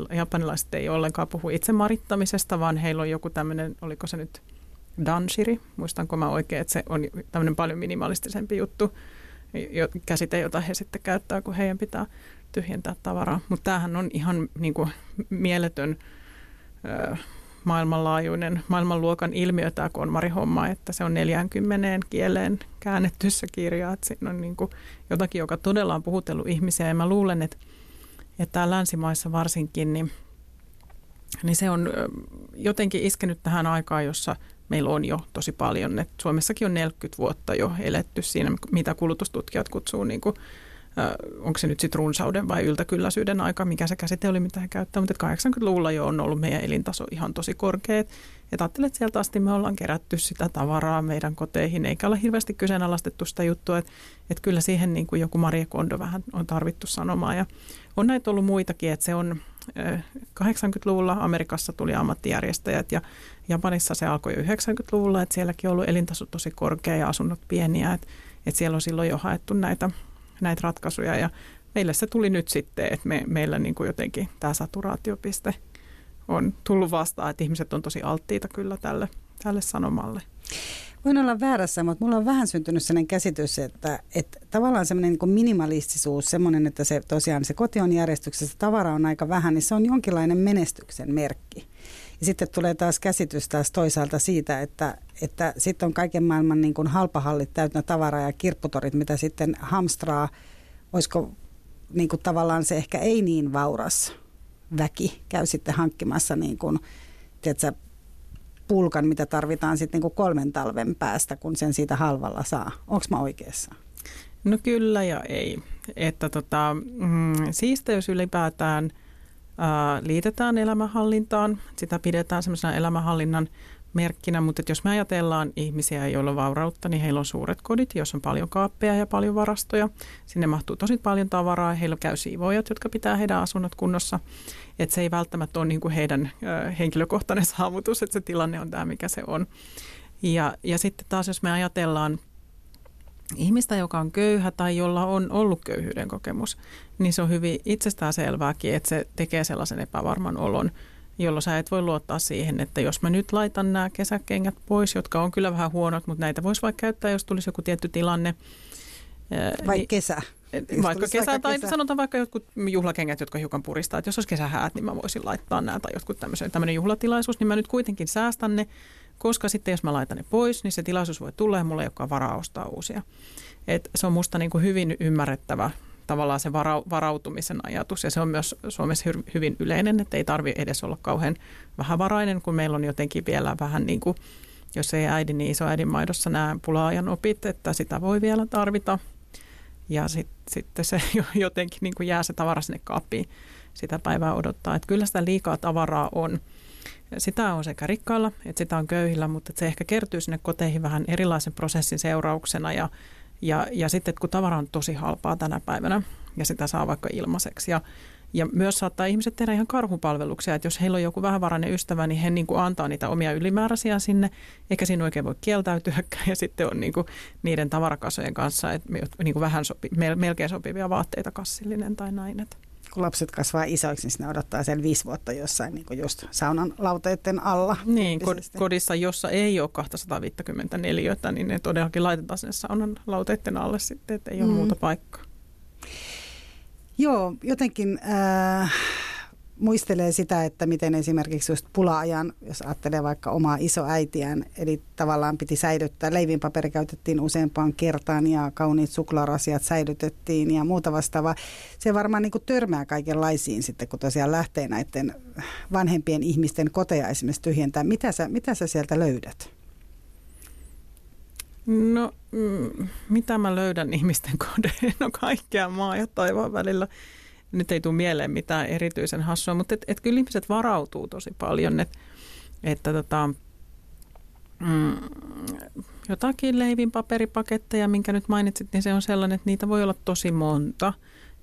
japanilaiset ei ollenkaan puhu itsemarittamisesta, vaan heillä on joku tämmöinen, oliko se nyt danshiri, muistanko mä oikein, että se on tämmöinen paljon minimalistisempi juttu, käsite, jota he sitten käyttää, kun heidän pitää tyhjentää tavaraa. Mutta tämähän on ihan niin kuin, mieletön ö, maailmanlaajuinen, maailmanluokan ilmiö tämä konmarihomma, että se on 40 kieleen käännetty se kirja. Että siinä on niin kuin jotakin, joka todella on puhutellut ihmisiä ja mä luulen, että, että länsimaissa varsinkin, niin, niin se on jotenkin iskenyt tähän aikaan, jossa meillä on jo tosi paljon. että Suomessakin on 40 vuotta jo eletty siinä, mitä kulutustutkijat kutsuu niin kuin onko se nyt sitten runsauden vai yltäkylläisyyden aika, mikä se käsite oli, mitä he käyttää, mutta 80-luvulla jo on ollut meidän elintaso ihan tosi korkea. Ja ajattelin, että sieltä asti me ollaan kerätty sitä tavaraa meidän koteihin, eikä ole hirveästi kyseenalaistettu sitä juttua, että, että kyllä siihen niin kuin joku Marie Kondo vähän on tarvittu sanomaan. Ja on näitä ollut muitakin, että se on 80-luvulla Amerikassa tuli ammattijärjestäjät ja Japanissa se alkoi jo 90-luvulla, että sielläkin on ollut elintaso tosi korkea ja asunnot pieniä, että, että siellä on silloin jo haettu näitä näitä ratkaisuja ja meille se tuli nyt sitten, että me, meillä niin kuin jotenkin tämä saturaatiopiste on tullut vastaan, että ihmiset on tosi alttiita kyllä tälle, tälle sanomalle. Voin olla väärässä, mutta mulla on vähän syntynyt sellainen käsitys, että, että tavallaan semmoinen niin minimalistisuus, semmoinen, että se tosiaan se koti on järjestyksessä, tavara on aika vähän, niin se on jonkinlainen menestyksen merkki. Ja sitten tulee taas käsitys taas toisaalta siitä, että, että sitten on kaiken maailman niin kuin halpahallit täytänä tavaraa ja kirpputorit, mitä sitten hamstraa, olisiko niin kuin tavallaan se ehkä ei niin vauras väki käy sitten hankkimassa niin kuin, tiedätkö, pulkan, mitä tarvitaan sitten niin kuin kolmen talven päästä, kun sen siitä halvalla saa. Onko mä oikeassa? No kyllä ja ei. Että tota, mm, jos ylipäätään – liitetään elämänhallintaan. Sitä pidetään semmoisena elämänhallinnan merkkinä, mutta jos me ajatellaan ihmisiä, joilla on vaurautta, niin heillä on suuret kodit, joissa on paljon kaappeja ja paljon varastoja. Sinne mahtuu tosi paljon tavaraa. Heillä käy siivoojat, jotka pitää heidän asunnot kunnossa. Että se ei välttämättä ole niin kuin heidän henkilökohtainen saavutus, että se tilanne on tämä, mikä se on. Ja, ja sitten taas, jos me ajatellaan ihmistä, joka on köyhä tai jolla on ollut köyhyyden kokemus, niin se on hyvin itsestäänselvääkin, että se tekee sellaisen epävarman olon, jolloin sä et voi luottaa siihen, että jos mä nyt laitan nämä kesäkengät pois, jotka on kyllä vähän huonot, mutta näitä voisi vaikka käyttää, jos tulisi joku tietty tilanne. Vai niin, kesä. Vaikka kesä, tai kesä. sanotaan vaikka jotkut juhlakengät, jotka hiukan puristaa, että jos olisi kesähäät, niin mä voisin laittaa nämä tai jotkut tämmöisen, tämmöinen juhlatilaisuus, niin mä nyt kuitenkin säästän ne, koska sitten jos mä laitan ne pois, niin se tilaisuus voi tulla ja mulla ei olekaan varaa ostaa uusia. Et se on musta niin kuin hyvin ymmärrettävä tavallaan se varautumisen ajatus ja se on myös Suomessa hyvin yleinen, että ei tarvi edes olla kauhean vähävarainen, kun meillä on jotenkin vielä vähän niin kuin, jos ei äidin, niin isoäidin maidossa nämä pulaajan opit, että sitä voi vielä tarvita. Ja sit, sitten se jotenkin niin kuin jää se tavara sinne kaappiin sitä päivää odottaa. Että kyllä sitä liikaa tavaraa on. Sitä on sekä rikkailla että sitä on köyhillä, mutta se ehkä kertyy sinne koteihin vähän erilaisen prosessin seurauksena ja, ja, ja sitten kun tavara on tosi halpaa tänä päivänä ja sitä saa vaikka ilmaiseksi ja ja myös saattaa ihmiset tehdä ihan karhupalveluksia, että jos heillä on joku vähävarainen ystävä, niin he niin kuin antaa niitä omia ylimääräisiä sinne, eikä siinä oikein voi kieltäytyäkään. Ja sitten on niin kuin niiden tavarakasojen kanssa että niin kuin vähän sopi, melkein sopivia vaatteita kassillinen tai näin. Että kun lapset kasvaa isoiksi, niin ne odottaa sen viisi vuotta jossain niin kuin just saunan lauteiden alla. Niin, kodissa, jossa ei ole 254, niin ne todellakin laitetaan sinne saunan lauteiden alle sitten, että ei ole mm. muuta paikkaa. Joo, jotenkin... Äh, muistelee sitä, että miten esimerkiksi just pula-ajan, jos ajattelee vaikka omaa isoäitiään, eli tavallaan piti säilyttää, leivinpaperi käytettiin useampaan kertaan ja kauniit suklaarasiat säilytettiin ja muuta vastaavaa. Se varmaan niin törmää kaikenlaisiin sitten, kun tosiaan lähtee näiden vanhempien ihmisten koteja esimerkiksi tyhjentää. Mitä sä, mitä sä sieltä löydät? No, mm, mitä mä löydän ihmisten kodeen? No kaikkea maa ja taivaan välillä nyt ei tule mieleen mitään erityisen hassua, mutta et, et kyllä ihmiset varautuu tosi paljon, et, että tota, mm, jotakin leivinpaperipaketteja, minkä nyt mainitsit, niin se on sellainen, että niitä voi olla tosi monta.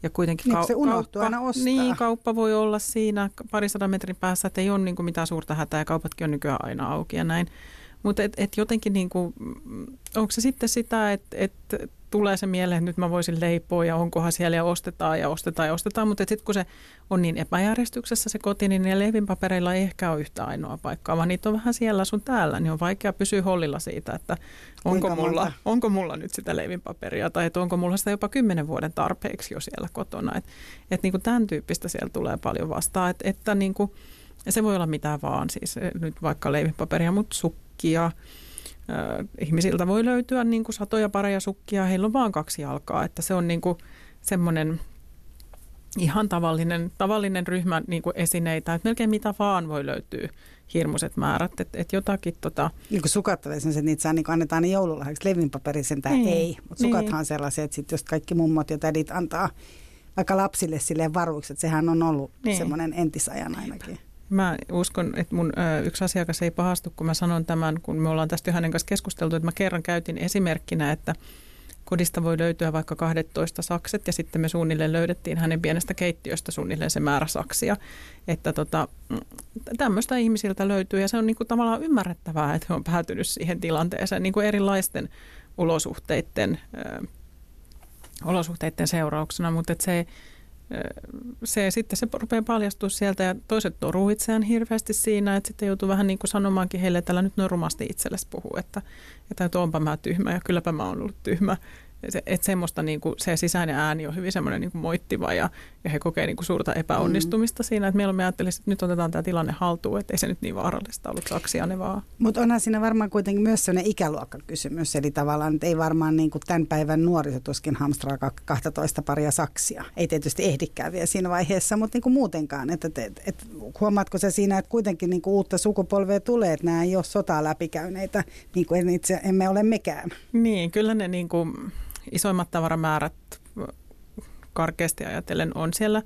Ja kuitenkin niin, kau- se unohtuu kauppa, aina ostaa. Niin, kauppa voi olla siinä parisadan metrin päässä, että ei ole niin kuin mitään suurta hätää ja kaupatkin on nykyään aina auki ja näin. Mutta et, et jotenkin, niin kuin, onko se sitten sitä, että et tulee se mieleen, että nyt mä voisin leipoa ja onkohan siellä ja ostetaan ja ostetaan ja ostetaan. Mutta sitten kun se on niin epäjärjestyksessä se koti, niin ne leivinpapereilla ei ehkä ole yhtä ainoa paikkaa, vaan niitä on vähän siellä sun täällä. Niin on vaikea pysyä hollilla siitä, että onko mulla, onko mulla nyt sitä leivinpaperia tai että onko mulla sitä jopa kymmenen vuoden tarpeeksi jo siellä kotona. Että et niin tämän tyyppistä siellä tulee paljon vastaan. Että, että niin kuin, ja se voi olla mitä vaan, siis nyt vaikka leivinpaperia, mutta sukkia, ihmisiltä voi löytyä niin kuin satoja pareja sukkia, heillä on vaan kaksi jalkaa, että se on niin kuin semmoinen ihan tavallinen, tavallinen ryhmä niin kuin esineitä, että melkein mitä vaan voi löytyä hirmuiset määrät, että et jotakin tota... Niin kuin sukat että niitä saa, niin annetaan ne joululahjaksi, levinpaperi sentään niin, ei, mutta sukathan niin. on sellaisia, että sit jos kaikki mummot ja tädit antaa vaikka lapsille silleen varuiksi, että sehän on ollut niin. semmoinen entisajan ainakin. Mä uskon, että mun ö, yksi asiakas ei pahastu, kun mä sanon tämän, kun me ollaan tästä hänen kanssa keskusteltu, että mä kerran käytin esimerkkinä, että kodista voi löytyä vaikka 12 sakset ja sitten me suunnilleen löydettiin hänen pienestä keittiöstä suunnilleen se määrä saksia. Että tota, mm, tämmöistä ihmisiltä löytyy ja se on niinku tavallaan ymmärrettävää, että he on päätynyt siihen tilanteeseen niinku erilaisten olosuhteiden, ö, olosuhteiden seurauksena, mutta se se, sitten se rupeaa paljastua sieltä ja toiset toruu itseään hirveästi siinä, että sitten joutuu vähän niin kuin sanomaankin heille, että älä nyt noin rumasti itsellesi puhua, että, että onpa mä tyhmä ja kylläpä mä oon ollut tyhmä se, että semmoista niin kuin, se sisäinen ääni on hyvin semmoinen niin kuin moittiva ja, ja he kokee niin kuin suurta epäonnistumista mm. siinä, että mieluummin ajattelisi, että nyt otetaan tämä tilanne haltuun, että ei se nyt niin vaarallista ollut saksia ne vaan. Mutta onhan siinä varmaan kuitenkin myös sellainen ikäluokkakysymys, eli tavallaan että ei varmaan niin kuin tämän päivän nuoriso tuskin hamstraa 12 paria saksia. Ei tietysti ehdikään vielä siinä vaiheessa, mutta niin kuin muutenkaan. Että, et, et, et, huomaatko se siinä, että kuitenkin niin kuin uutta sukupolvea tulee, että nämä ei ole sotaa läpikäyneitä, niin kuin itse emme ole mekään. Niin, kyllä ne niin kuin isoimmat tavaramäärät karkeasti ajatellen on siellä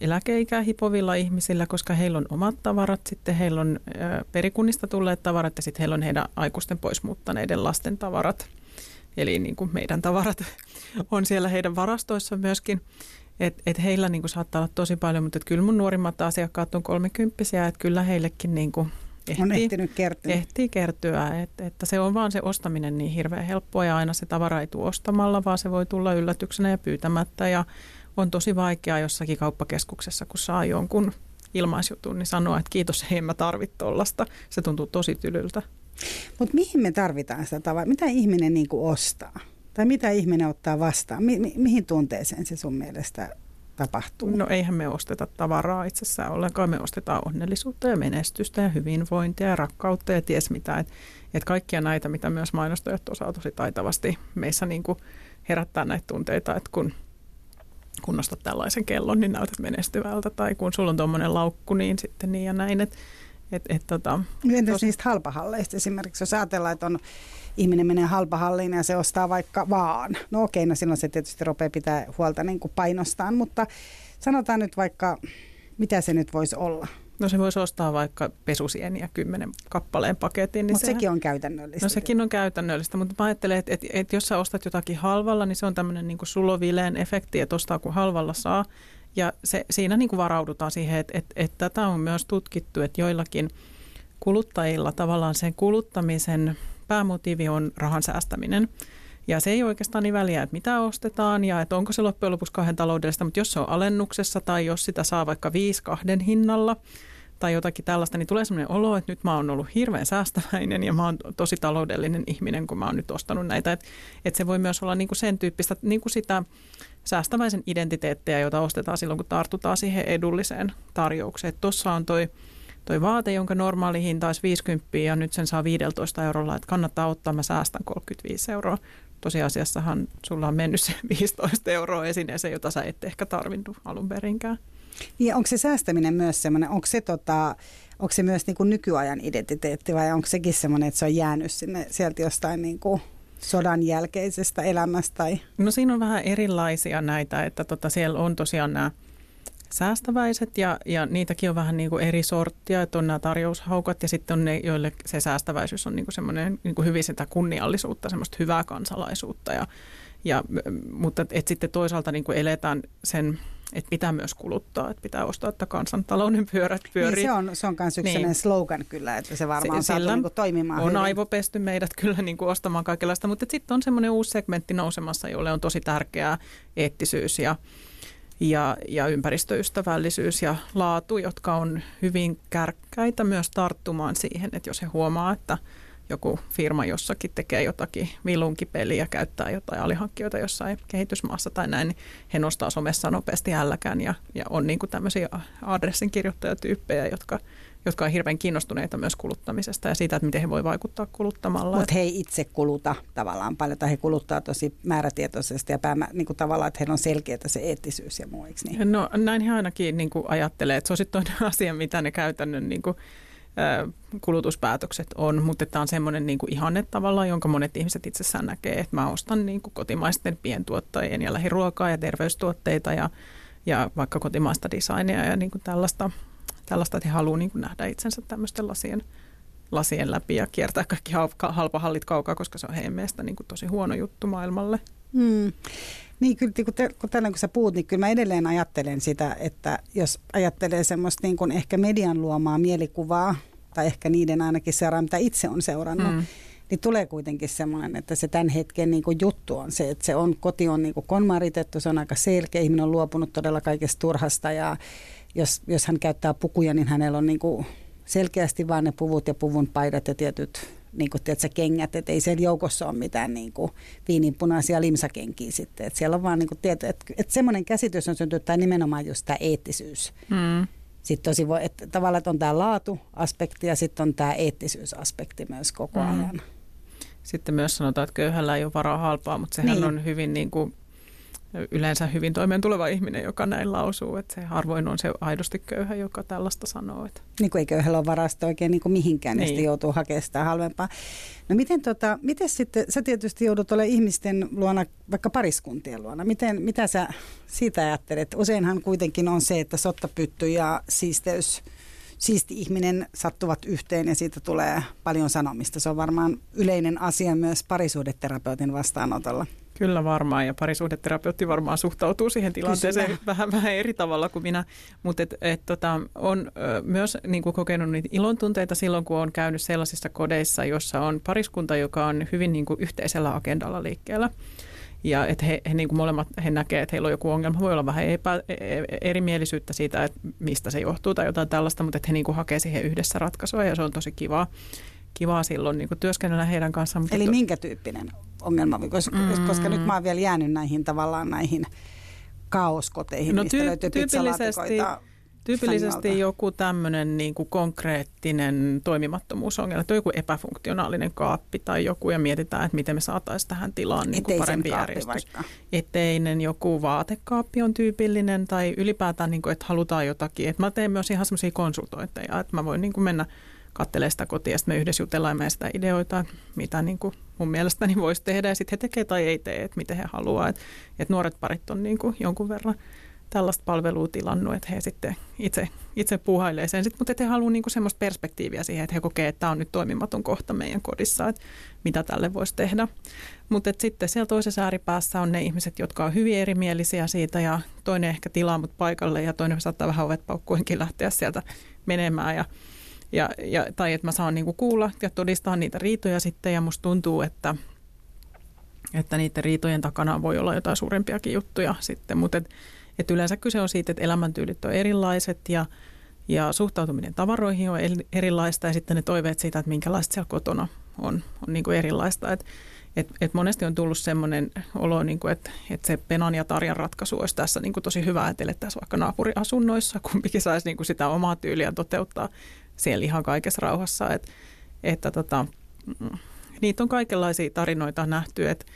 eläkeikää hipovilla ihmisillä, koska heillä on omat tavarat, sitten heillä on perikunnista tulleet tavarat ja sitten heillä on heidän aikuisten poismuuttaneiden lasten tavarat. Eli niin kuin meidän tavarat on siellä heidän varastoissa myöskin. Et, et heillä niin kuin saattaa olla tosi paljon, mutta kyllä mun nuorimmat asiakkaat on kolmekymppisiä, että kyllä heillekin niin kuin ehtii, on ehtinyt kertyä. Ehtii kertyä, että, että se on vaan se ostaminen niin hirveän helppoa ja aina se tavara ei tule ostamalla, vaan se voi tulla yllätyksenä ja pyytämättä ja on tosi vaikeaa jossakin kauppakeskuksessa, kun saa jonkun ilmaisjutun, niin sanoa, että kiitos, hei mä tarvit tollasta. Se tuntuu tosi tylyltä. Mutta mihin me tarvitaan sitä tavaraa? Mitä ihminen niin ostaa? Tai mitä ihminen ottaa vastaan? Mi- mi- mihin tunteeseen se sun mielestä tapahtuu? No eihän me osteta tavaraa itsessään ollenkaan. Me ostetaan onnellisuutta ja menestystä ja hyvinvointia ja rakkautta ja ties mitä. Et, et kaikkia näitä, mitä myös mainostajat osaa tosi taitavasti meissä niin kuin herättää näitä tunteita, että kun kun nostat tällaisen kellon, niin näytät menestyvältä, tai kun sulla on tuommoinen laukku, niin sitten niin ja näin. Et, et, et, tota, Entäs tos... niistä halpahalleista esimerkiksi, jos ajatellaan, että on ihminen menee halpahalliin ja se ostaa vaikka vaan. No okei, no silloin se tietysti rupeaa pitää huolta niin kuin painostaan, mutta sanotaan nyt vaikka, mitä se nyt voisi olla? No se voisi ostaa vaikka pesusieniä kymmenen kappaleen paketin. Niin mutta sehän... sekin on käytännöllistä. No sekin on käytännöllistä, mutta mä ajattelen, että, että, että jos sä ostat jotakin halvalla, niin se on tämmöinen niin sulovileen efekti, että ostaa kun halvalla saa. Ja se, siinä niin kuin varaudutaan siihen, että, että, että tätä on myös tutkittu, että joillakin kuluttajilla tavallaan sen kuluttamisen päämotiivi on rahan säästäminen. Ja se ei oikeastaan niin väliä, että mitä ostetaan ja että onko se loppujen lopuksi kahden taloudellista, mutta jos se on alennuksessa tai jos sitä saa vaikka viisi kahden hinnalla tai jotakin tällaista, niin tulee sellainen olo, että nyt mä oon ollut hirveän säästäväinen ja mä oon tosi taloudellinen ihminen, kun mä oon nyt ostanut näitä. Että et se voi myös olla niinku sen tyyppistä niinku sitä säästäväisen identiteettiä, jota ostetaan silloin, kun tartutaan siihen edulliseen tarjoukseen. Tuossa on toi toi vaate, jonka normaali hinta olisi 50 ja nyt sen saa 15 eurolla, että kannattaa ottaa, mä säästän 35 euroa. Tosiasiassahan sulla on mennyt se 15 euroa esineeseen, jota sä et ehkä tarvinnut alun perinkään. Niin onko se säästäminen myös semmoinen, onko se, tota, onko se myös niin kuin nykyajan identiteetti vai onko sekin semmoinen, että se on jäänyt sinne sieltä jostain niin kuin sodan jälkeisestä elämästä? Tai? No siinä on vähän erilaisia näitä, että tota, siellä on tosiaan nämä säästäväiset ja, ja niitäkin on vähän niin kuin eri sorttia, että on nämä tarjoushaukat ja sitten on ne, joille se säästäväisyys on niin kuin semmoinen niin kuin hyvin sitä kunniallisuutta, semmoista hyvää kansalaisuutta. Ja, ja, mutta et sitten toisaalta niin kuin eletään sen että pitää myös kuluttaa, että pitää ostaa, että kansantalouden pyörät pyörii. Niin se on, se on myös yksi niin. slogan kyllä, että se varmaan se, saatu niin toimimaan On hyvin. aivopesty meidät kyllä niin kuin ostamaan kaikenlaista, mutta sitten on semmoinen uusi segmentti nousemassa, jolle on tosi tärkeää eettisyys ja, ja, ja ympäristöystävällisyys ja laatu, jotka on hyvin kärkkäitä myös tarttumaan siihen, että jos he huomaa, että joku firma jossakin tekee jotakin vilunkipeliä, käyttää jotain alihankkijoita jossain kehitysmaassa tai näin, niin he nostaa somessa nopeasti älläkään ja, ja on niin kuin tämmöisiä adressin kirjoittajatyyppejä, jotka jotka on hirveän kiinnostuneita myös kuluttamisesta ja siitä, että miten he voi vaikuttaa kuluttamalla. Mutta he ei itse kuluta tavallaan paljon, tai he kuluttaa tosi määrätietoisesti ja päämä, niin kuin tavallaan, että heillä on selkeää se eettisyys ja muu, niin? No näin he ainakin niin kuin ajattelee, että se on sitten toinen asia, mitä ne käytännön niin kuin, kulutuspäätökset on, mutta tämä on semmoinen niin kuin ihanne tavallaan, jonka monet ihmiset itsessään näkee, että mä ostan niin kuin kotimaisten pientuottajien ja lähiruokaa ja terveystuotteita ja, ja vaikka kotimaista designia ja niin kuin tällaista tällaista, että he haluavat niin nähdä itsensä tämmöisten lasien, lasien läpi ja kiertää kaikki halpa hallit kaukaa, koska se on heidän mielestä niin kuin tosi huono juttu maailmalle. Mm. Niin kyllä, kun, te, kun tällä kun sä puhut, niin kyllä mä edelleen ajattelen sitä, että jos ajattelee semmoista niin kuin ehkä median luomaa mielikuvaa, tai ehkä niiden ainakin seuraa, mitä itse on seurannut, mm. niin tulee kuitenkin semmoinen, että se tämän hetken niin kuin juttu on se, että se on, koti on niin kuin konmaritettu, se on aika selkeä, ihminen on luopunut todella kaikesta turhasta ja jos, jos hän käyttää pukuja, niin hänellä on niin kuin selkeästi vain ne puvut ja puvun paidat ja tietyt niin kuin, tiedätkö, kengät, että ei siellä joukossa ole mitään niin kuin, viininpunaisia limsakenkiä sitten. Että siellä on vaan, niin kuin, tiedät, että, että semmoinen käsitys on syntynyt, tämä nimenomaan just tämä eettisyys. Mm. Sitten tosi voi, että tavallaan että on tämä laatuaspekti ja sitten on tämä eettisyysaspekti myös koko mm. ajan. Sitten myös sanotaan, että köyhällä ei ole varaa halpaa, mutta sehän niin. on hyvin niin kuin yleensä hyvin toimeen tuleva ihminen, joka näin lausuu. Että se harvoin on se aidosti köyhä, joka tällaista sanoo. Että. Niin kuin ei köyhällä ole varasta oikein niin kuin mihinkään, niin. niin joutuu hakemaan sitä halvempaa. No miten, tota, miten sitten, sä tietysti joudut olemaan ihmisten luona, vaikka pariskuntien luona. Miten, mitä sä siitä ajattelet? Useinhan kuitenkin on se, että sottapytty ja siisteys siisti ihminen sattuvat yhteen ja siitä tulee paljon sanomista. Se on varmaan yleinen asia myös parisuudeterapeutin vastaanotolla. Kyllä varmaan, ja parisuhdeterapeutti varmaan suhtautuu siihen tilanteeseen vähän, vähän eri tavalla kuin minä, mutta et, et, tota, on ö, myös niin kuin kokenut niitä ilontunteita silloin, kun on käynyt sellaisissa kodeissa, jossa on pariskunta, joka on hyvin niin kuin yhteisellä agendalla liikkeellä. Ja että he, he niin kuin molemmat he näkee, että heillä on joku ongelma. Voi olla vähän epä, e, e, erimielisyyttä siitä, että mistä se johtuu tai jotain tällaista, mutta että he niin kuin hakee siihen yhdessä ratkaisua ja se on tosi kivaa kivaa silloin niin työskennellä heidän kanssaan. Eli minkä tyyppinen ongelma, koska, mm. koska nyt mä oon vielä jäänyt näihin tavallaan näihin kaoskoteihin, no, mistä ty- löytyy tyypillisesti, tyypillisesti joku tämmöinen niin kuin konkreettinen toimimattomuusongelma, että on joku epäfunktionaalinen kaappi tai joku ja mietitään, että miten me saataisiin tähän tilaan niin kuin parempi järjestys. Vaikka. Eteinen joku vaatekaappi on tyypillinen tai ylipäätään, niin kuin, että halutaan jotakin. Että mä teen myös ihan semmoisia konsultointeja, että mä voin niin kuin mennä kattelee sitä kotia sitten me yhdessä jutellaan ja sitä ideoita, mitä niin kuin mun mielestäni voisi tehdä ja sitten he tekee tai ei tee, että miten he haluaa. Että et nuoret parit on niin kuin jonkun verran tällaista palvelua tilannut, että he sitten itse, itse puuhailee sen, sit, mutta he haluaa niinku semmoista perspektiiviä siihen, että he kokee, että tämä on nyt toimimaton kohta meidän kodissa, että mitä tälle voisi tehdä. Mutta sitten siellä toisessa ääripäässä on ne ihmiset, jotka on hyvin erimielisiä siitä ja toinen ehkä tilaa mut paikalle ja toinen saattaa vähän ovet paukkuenkin lähteä sieltä menemään ja ja, ja, tai että mä saan niinku kuulla ja todistaa niitä riitoja sitten ja musta tuntuu, että, että niiden riitojen takana voi olla jotain suurempiakin juttuja sitten, mutta et, et yleensä kyse on siitä, että elämäntyylit on erilaiset ja, ja suhtautuminen tavaroihin on erilaista ja sitten ne toiveet siitä, että minkälaista siellä kotona on, on niin kuin erilaista. Et, et, et monesti on tullut semmoinen olo, niin että, että se Penan ja Tarjan ratkaisu olisi tässä niin tosi hyvä, että elettäisiin vaikka naapuriasunnoissa, kumpikin saisi niin sitä omaa tyyliä toteuttaa siellä ihan kaikessa rauhassa. Et, että tota, mm, niitä on kaikenlaisia tarinoita nähty, että,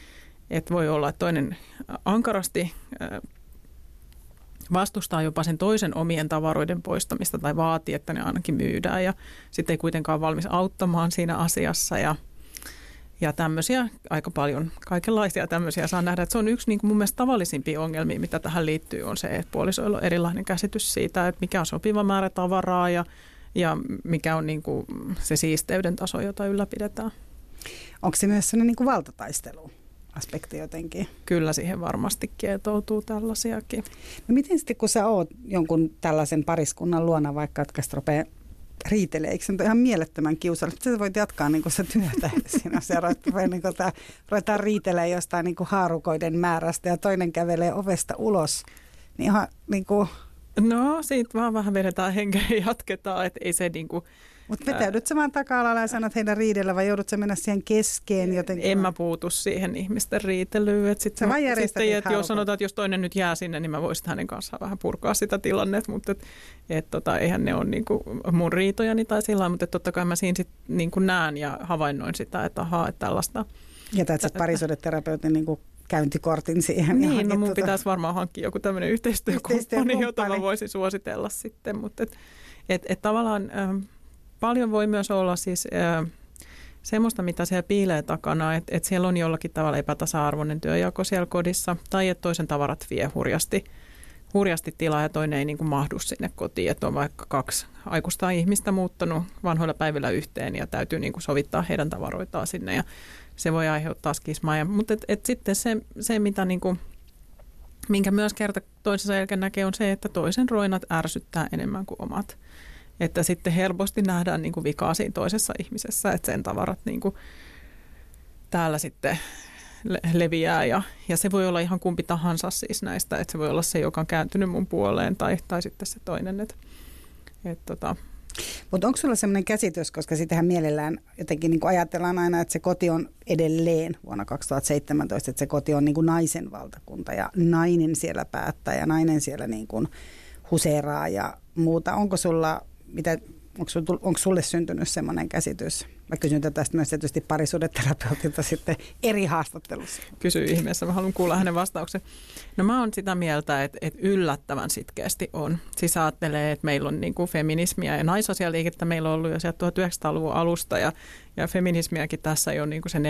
että voi olla, että toinen ankarasti vastustaa jopa sen toisen omien tavaroiden poistamista tai vaatii, että ne ainakin myydään ja sitten ei kuitenkaan valmis auttamaan siinä asiassa ja – ja tämmöisiä aika paljon, kaikenlaisia tämmöisiä saa nähdä. Että se on yksi niin kuin mun mielestä tavallisimpia ongelmia, mitä tähän liittyy, on se, että puolisoilla on erilainen käsitys siitä, että mikä on sopiva määrä tavaraa ja, ja mikä on niin kuin se siisteyden taso, jota ylläpidetään. Onko se myös sellainen niin kuin valtataistelu? aspekti jotenkin. Kyllä siihen varmasti kietoutuu tällaisiakin. No miten sitten, kun sä oot jonkun tällaisen pariskunnan luona, vaikka jotka rupeaa riitelee, eikö se nyt ihan mielettömän kiusallista? Sä voit jatkaa niin se työtä siinä, se ruvetaan, niin tää, ruvetaan riitelemään jostain niin haarukoiden määrästä ja toinen kävelee ovesta ulos. Niin ihan niin kuin... No, siitä vaan vähän vedetään henkeä ja jatketaan, että ei se niin kuin, mutta vetäydyt sä vaan taka-alalla ja sanot heidän riidellä vai joudut sä mennä siihen keskeen jotenkin? En mä puutu siihen ihmisten riitelyyn. Et sit sä vaan sitten, että jos sanotaan, että jos toinen nyt jää sinne, niin mä voisin hänen kanssaan vähän purkaa sitä tilannetta, mutta et, et, tota, eihän ne ole niinku mun riitojani tai sillä mutta totta kai mä siinä sit niinku näen ja havainnoin sitä, että ahaa, että tällaista. Ja tätä parisuudeterapeutin niinku käyntikortin siihen. Niin, no mun tuota... pitäisi varmaan hankkia joku tämmöinen yhteistyökumppani, yhteistyökumppani, jota mä voisin suositella sitten, mutta et, et, et tavallaan... Ähm, paljon voi myös olla siis äh, semmoista, mitä siellä piilee takana, että, että siellä on jollakin tavalla epätasa-arvoinen työjako siellä kodissa, tai että toisen tavarat vie hurjasti, hurjasti tilaa ja toinen ei niin kuin mahdu sinne kotiin, että on vaikka kaksi aikuista ihmistä muuttanut vanhoilla päivillä yhteen ja täytyy niin kuin sovittaa heidän tavaroitaan sinne. Ja se voi aiheuttaa skismaa. Ja, mutta et, et sitten se, se mitä niin kuin, minkä myös kerta toisensa jälkeen näkee on se, että toisen roinat ärsyttää enemmän kuin omat. Että sitten helposti nähdään niin vikaa siinä toisessa ihmisessä, että sen tavarat niin kuin täällä sitten leviää ja, ja se voi olla ihan kumpi tahansa siis näistä, että se voi olla se, joka on kääntynyt mun puoleen tai, tai sitten se toinen. Että, että tota. Mutta onko sulla sellainen käsitys, koska sitähän mielellään jotenkin niin ajatellaan aina, että se koti on edelleen vuonna 2017, että se koti on niin kuin naisen valtakunta ja nainen siellä päättää ja nainen siellä niin kuin huseeraa ja muuta. Onko sulla mitä, onko, sul, onko sulle syntynyt semmoinen käsitys? Mä kysyn tästä myös tietysti parisuudeterapeutilta sitten eri haastattelussa. Kysy ihmeessä, mä haluan kuulla hänen vastauksen. No mä oon sitä mieltä, että, että yllättävän sitkeästi on. Siis ajattelee, että meillä on niin kuin feminismiä ja naisasialiikettä meillä on ollut jo sieltä 1900-luvun alusta ja, ja feminismiäkin tässä jo niin kuin se 40-50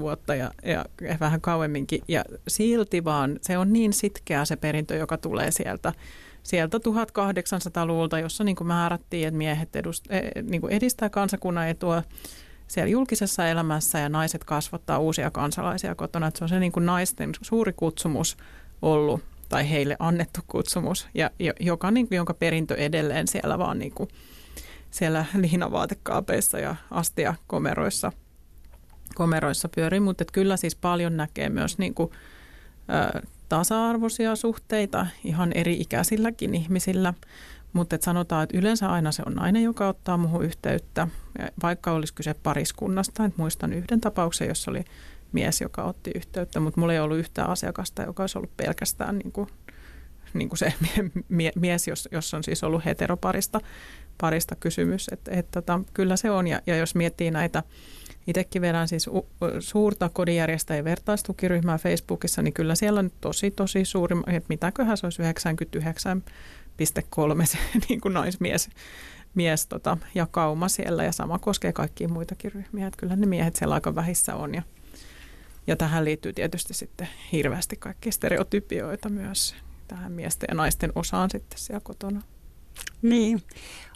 vuotta ja, ja vähän kauemminkin. Ja silti vaan se on niin sitkeä se perintö, joka tulee sieltä sieltä 1800-luvulta, jossa niin kuin määrättiin, että miehet edust, e, niin kuin edistää kansakunnan etua siellä julkisessa elämässä ja naiset kasvattaa uusia kansalaisia kotona. Että se on se niin kuin naisten suuri kutsumus ollut tai heille annettu kutsumus, ja, joka, niin kuin, jonka perintö edelleen siellä vaan niin kuin, siellä liinavaatekaapeissa ja astiakomeroissa komeroissa pyörii, mutta kyllä siis paljon näkee myös niin kuin, tasa-arvoisia suhteita ihan eri ikäisilläkin ihmisillä, mutta et sanotaan, että yleensä aina se on nainen, joka ottaa muuhun yhteyttä, vaikka olisi kyse pariskunnasta. Et muistan yhden tapauksen, jossa oli mies, joka otti yhteyttä, mutta mulla ei ollut yhtään asiakasta, joka olisi ollut pelkästään niin kuin, niin kuin se mie- mies, jos, jos on siis ollut heteroparista parista kysymys. Et, et, tota, kyllä se on, ja, ja jos miettii näitä Itsekin vedän siis suurta kodinjärjestäjien vertaistukiryhmää Facebookissa, niin kyllä siellä on tosi, tosi suuri, että mitäköhän se olisi 99,3 se niin kuin naismies mies tota, kauma siellä ja sama koskee kaikkia muitakin ryhmiä. Että kyllä ne miehet siellä aika vähissä on ja, ja tähän liittyy tietysti sitten hirveästi kaikki stereotypioita myös tähän miesten ja naisten osaan sitten siellä kotona. Niin,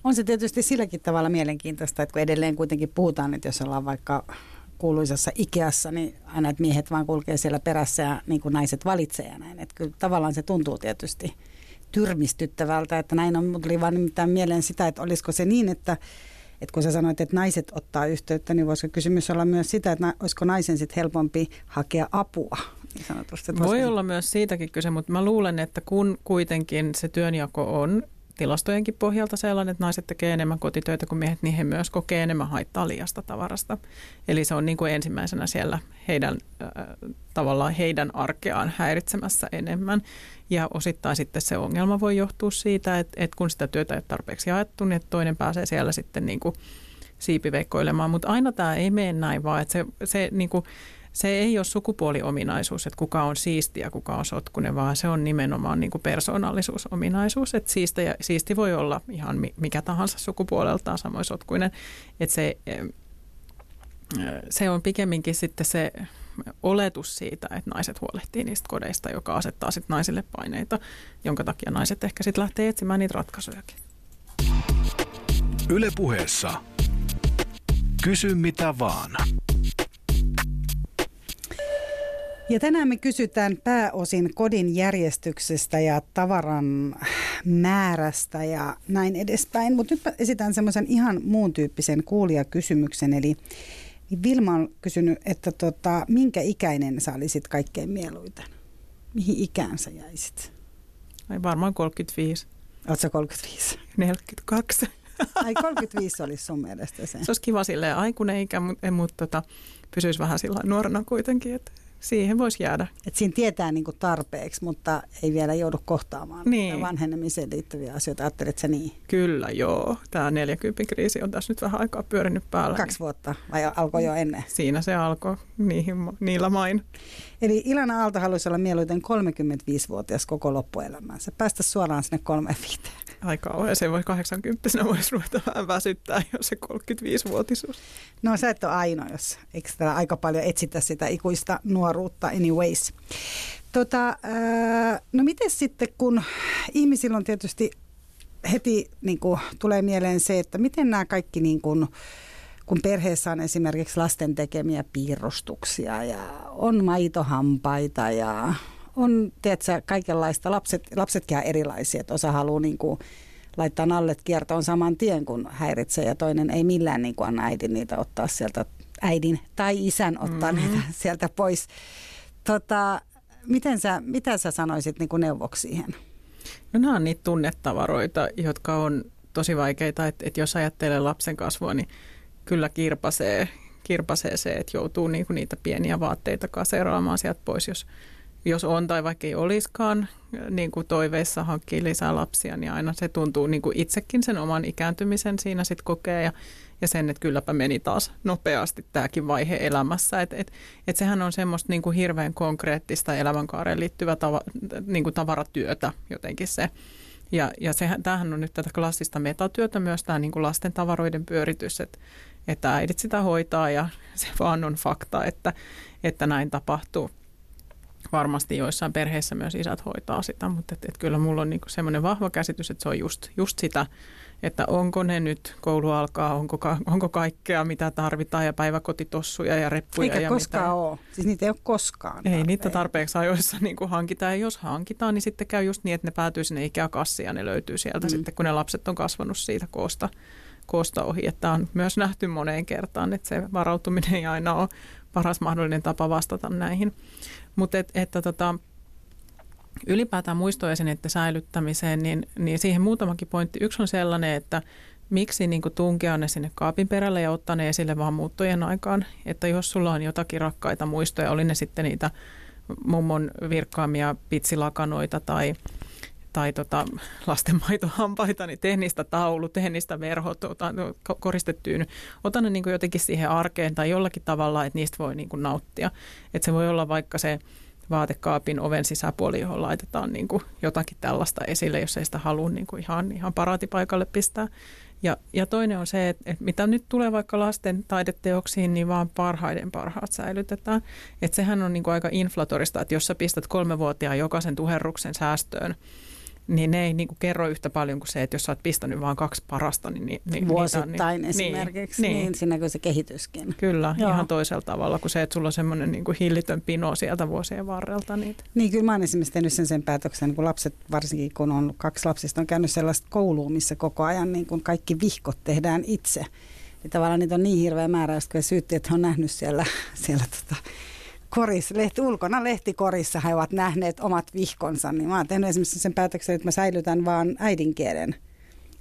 on se tietysti silläkin tavalla mielenkiintoista, että kun edelleen kuitenkin puhutaan, että jos ollaan vaikka kuuluisassa Ikeassa, niin aina että miehet vaan kulkee siellä perässä ja niin kuin naiset valitsee ja näin. Että kyllä tavallaan se tuntuu tietysti tyrmistyttävältä, että näin on, mutta oli vaan nimittäin mieleen sitä, että olisiko se niin, että että kun sä sanoit, että naiset ottaa yhteyttä, niin voisiko kysymys olla myös sitä, että na, olisiko naisen sitten helpompi hakea apua? Niin sanotusti, Voi olla myös siitäkin kyse, mutta mä luulen, että kun kuitenkin se työnjako on tilastojenkin pohjalta sellainen, että naiset tekee enemmän kotitöitä kuin miehet, niin he myös kokee enemmän haittaa liiasta tavarasta. Eli se on niin kuin ensimmäisenä siellä heidän, äh, tavallaan heidän arkeaan häiritsemässä enemmän. Ja osittain sitten se ongelma voi johtua siitä, että, että kun sitä työtä ei ole tarpeeksi jaettu, niin toinen pääsee siellä sitten niin kuin siipiveikkoilemaan. Mutta aina tämä ei mene näin, vaan että se, se niin kuin, se ei ole sukupuoliominaisuus, että kuka on siisti ja kuka on sotkunen, vaan se on nimenomaan niin kuin persoonallisuusominaisuus. Että siisti, ja, siisti voi olla ihan mikä tahansa sukupuoleltaan samoin sotkuinen. Että se, se on pikemminkin sitten se oletus siitä, että naiset huolehtii niistä kodeista, joka asettaa sitten naisille paineita, jonka takia naiset ehkä sitten lähtee etsimään niitä ratkaisujakin. Ylepuheessa Kysy mitä vaan. Ja tänään me kysytään pääosin kodin järjestyksestä ja tavaran määrästä ja näin edespäin. Mutta nyt esitän semmoisen ihan muun tyyppisen kuulijakysymyksen. Eli Vilma on kysynyt, että tota, minkä ikäinen sä olisit kaikkein mieluiten? Mihin ikään sä jäisit? Ai varmaan 35. Oletko 35? 42. Ai 35 olisi sun mielestä se? Se olisi kiva silleen aikuinen ikä, mutta, mutta tota, pysyisi vähän sillä nuorena kuitenkin, että siihen voisi jäädä. Et siinä tietää niin kuin tarpeeksi, mutta ei vielä joudu kohtaamaan niin. vanhenemiseen liittyviä asioita. Ajattelet sä niin? Kyllä, joo. Tämä 40 kriisi on tässä nyt vähän aikaa pyörinyt päällä. Kaksi vuotta vai alkoi jo ennen? Siinä se alkoi niihin, niillä main. Eli Ilana Aalto haluaisi olla mieluiten 35-vuotias koko loppuelämänsä. Päästä suoraan sinne 35. Aika kauhean. Se voi 80 voisi ruveta vähän väsyttää, jos se 35-vuotisuus. No sä et ole ainoa, jos eikö täällä aika paljon etsitä sitä ikuista nuoruutta anyways. Tota, ää, no miten sitten, kun ihmisillä on tietysti heti niin kuin, tulee mieleen se, että miten nämä kaikki niin kuin, kun perheessä on esimerkiksi lasten tekemiä piirustuksia ja on maitohampaita ja on tiedätkö, kaikenlaista. Lapset, lapsetkin on erilaisia, että osa haluaa niin kuin, laittaa nallet kiertoon saman tien, kun häiritsee ja toinen ei millään niin kuin anna äidin niitä ottaa sieltä, äidin tai isän ottaa mm-hmm. niitä sieltä pois. Tota, miten sä, mitä sä sanoisit niin kuin neuvoksi siihen? No nämä on niitä tunnetavaroita, jotka on tosi vaikeita, että, että jos ajattelee lapsen kasvua, niin kyllä kirpasee, kirpasee se, että joutuu niinku niitä pieniä vaatteita kaseeraamaan sieltä pois, jos, jos on tai vaikka ei olisikaan niin kuin toiveissa hankkii lisää lapsia, niin aina se tuntuu niin kuin itsekin sen oman ikääntymisen siinä sitten kokee ja, ja sen, että kylläpä meni taas nopeasti tämäkin vaihe elämässä. Että et, et sehän on semmoista niin kuin hirveän konkreettista elämänkaareen liittyvää tava, niin kuin tavaratyötä jotenkin se. Ja, ja sehän, tämähän on nyt tätä klassista metatyötä myös tämä niin kuin lasten tavaroiden pyöritys, että, että äidit sitä hoitaa ja se vaan on fakta, että, että näin tapahtuu. Varmasti joissain perheissä myös isät hoitaa sitä, mutta et, et kyllä mulla on niinku semmoinen vahva käsitys, että se on just, just sitä, että onko ne nyt, koulu alkaa, onko, onko kaikkea mitä tarvitaan ja päiväkotitossuja ja reppuja. Eikä ja koskaan mitä. ole. Siis niitä ei ole koskaan. Ei tarpeen. niitä tarpeeksi ajoissa niin kuin hankitaan ja jos hankitaan, niin sitten käy just niin, että ne päätyy sinne ikäkassiin ja ne löytyy sieltä mm. sitten, kun ne lapset on kasvanut siitä koosta, koosta ohi. Että on myös nähty moneen kertaan, että se varautuminen ei aina ole paras mahdollinen tapa vastata näihin. Mutta et, että tota, ylipäätään muistoesineiden säilyttämiseen, niin, niin siihen muutamakin pointti. Yksi on sellainen, että miksi niin tunkea ne sinne kaapin perälle ja ottaa ne esille vaan muuttojen aikaan. Että jos sulla on jotakin rakkaita muistoja, oli ne sitten niitä mummon virkkaamia pitsilakanoita tai, tai tota, lastenmaitohampaita, niin tee niistä taulu, tee niistä verhot, ota, koristettyyn. Ota ne niin jotenkin siihen arkeen tai jollakin tavalla, että niistä voi niin nauttia. Että se voi olla vaikka se vaatekaapin oven sisäpuoli, johon laitetaan niin jotakin tällaista esille, jos ei sitä halua niin ihan, ihan paraatipaikalle pistää. Ja, ja toinen on se, että, että mitä nyt tulee vaikka lasten taideteoksiin, niin vaan parhaiden parhaat säilytetään. Että sehän on niin kuin aika inflatorista, että jos sä pistät kolmevuotiaan jokaisen tuherruksen säästöön, niin ne ei niin kuin kerro yhtä paljon kuin se, että jos sä oot pistänyt vain kaksi parasta, niin... niin, niin Vuosittain niin, esimerkiksi, niin, niin. siinä kuin se kehityskin. Kyllä, Joo. ihan toisella tavalla kuin se, että sulla on semmoinen niin kuin hillitön pino sieltä vuosien varrelta. Niitä. Niin, kyllä mä oon esimerkiksi tehnyt sen, sen päätöksen, kun lapset, varsinkin kun on kaksi lapsista, on käynyt sellaista koulua, missä koko ajan niin kuin kaikki vihkot tehdään itse. Ja tavallaan niitä on niin hirveä määrä, kun syytti, että on nähnyt siellä, siellä tota, koris, lehti, ulkona lehtikorissa he ovat nähneet omat vihkonsa, niin mä oon tehnyt esimerkiksi sen päätöksen, että mä säilytän vaan äidinkielen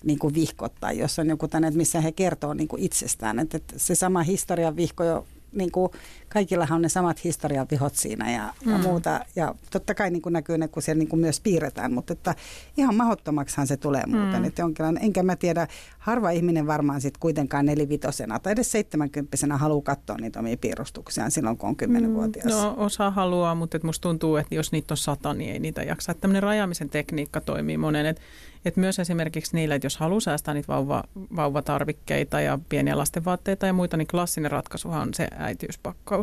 niin kuin vihkot tai jos on joku tänne, missä he kertoo niin kuin itsestään. Että, että se sama historian vihko jo niin kuin, kaikillahan on ne samat historian vihot siinä ja, mm. ja muuta. Ja totta kai niin kuin näkyy ne, kun siellä niin kuin myös piirretään, mutta että ihan mahdottomaksihan se tulee muuten. Mm. Että jonkinlainen, enkä mä tiedä, harva ihminen varmaan sitten kuitenkaan nelivitosena tai edes seitsemänkymppisenä haluaa katsoa niitä omia piirustuksiaan silloin, kun on kymmenenvuotias. Mm. No osa haluaa, mutta et musta tuntuu, että jos niitä on sata, niin ei niitä jaksa. Että tämmöinen rajaamisen tekniikka toimii monen. Että et myös esimerkiksi niillä, että jos haluaa säästää niitä vauva, vauvatarvikkeita ja pieniä lastenvaatteita ja muita, niin klassinen ratkaisuhan on se äitiyspakkaus.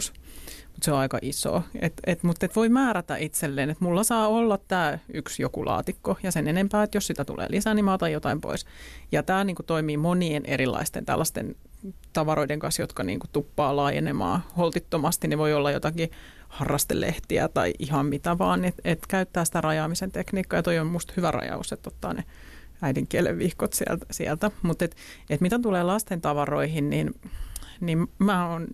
Mutta se on aika iso. Et, et, mutta et voi määrätä itselleen, että mulla saa olla tämä yksi joku laatikko ja sen enempää, että jos sitä tulee lisää, niin mä otan jotain pois. Ja tämä niinku toimii monien erilaisten tällaisten tavaroiden kanssa, jotka niinku tuppaa laajenemaan holtittomasti. Ne voi olla jotakin harrastelehtiä tai ihan mitä vaan, että et käyttää sitä rajaamisen tekniikkaa. Ja toi on musta hyvä rajaus, että ottaa ne äidinkielen vihkot sieltä. sieltä. Mutta et, et mitä tulee lasten tavaroihin, niin, niin mä oon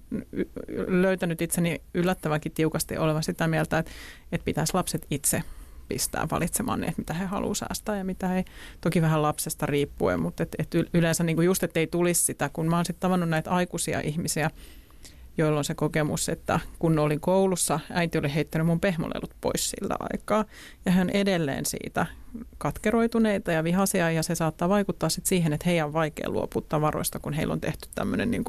löytänyt itseni yllättävänkin tiukasti olevan sitä mieltä, että, että pitäisi lapset itse pistää valitsemaan että mitä he haluaa säästää ja mitä ei. Toki vähän lapsesta riippuen, mutta et, et yleensä niin kuin just, että ei tulisi sitä, kun mä oon sitten tavannut näitä aikuisia ihmisiä, joilla on se kokemus, että kun olin koulussa, äiti oli heittänyt mun pehmolelut pois sillä aikaa. Ja hän edelleen siitä katkeroituneita ja vihaisia ja se saattaa vaikuttaa sitten siihen, että heidän on vaikea luopua tavaroista, kun heillä on tehty tämmöinen niin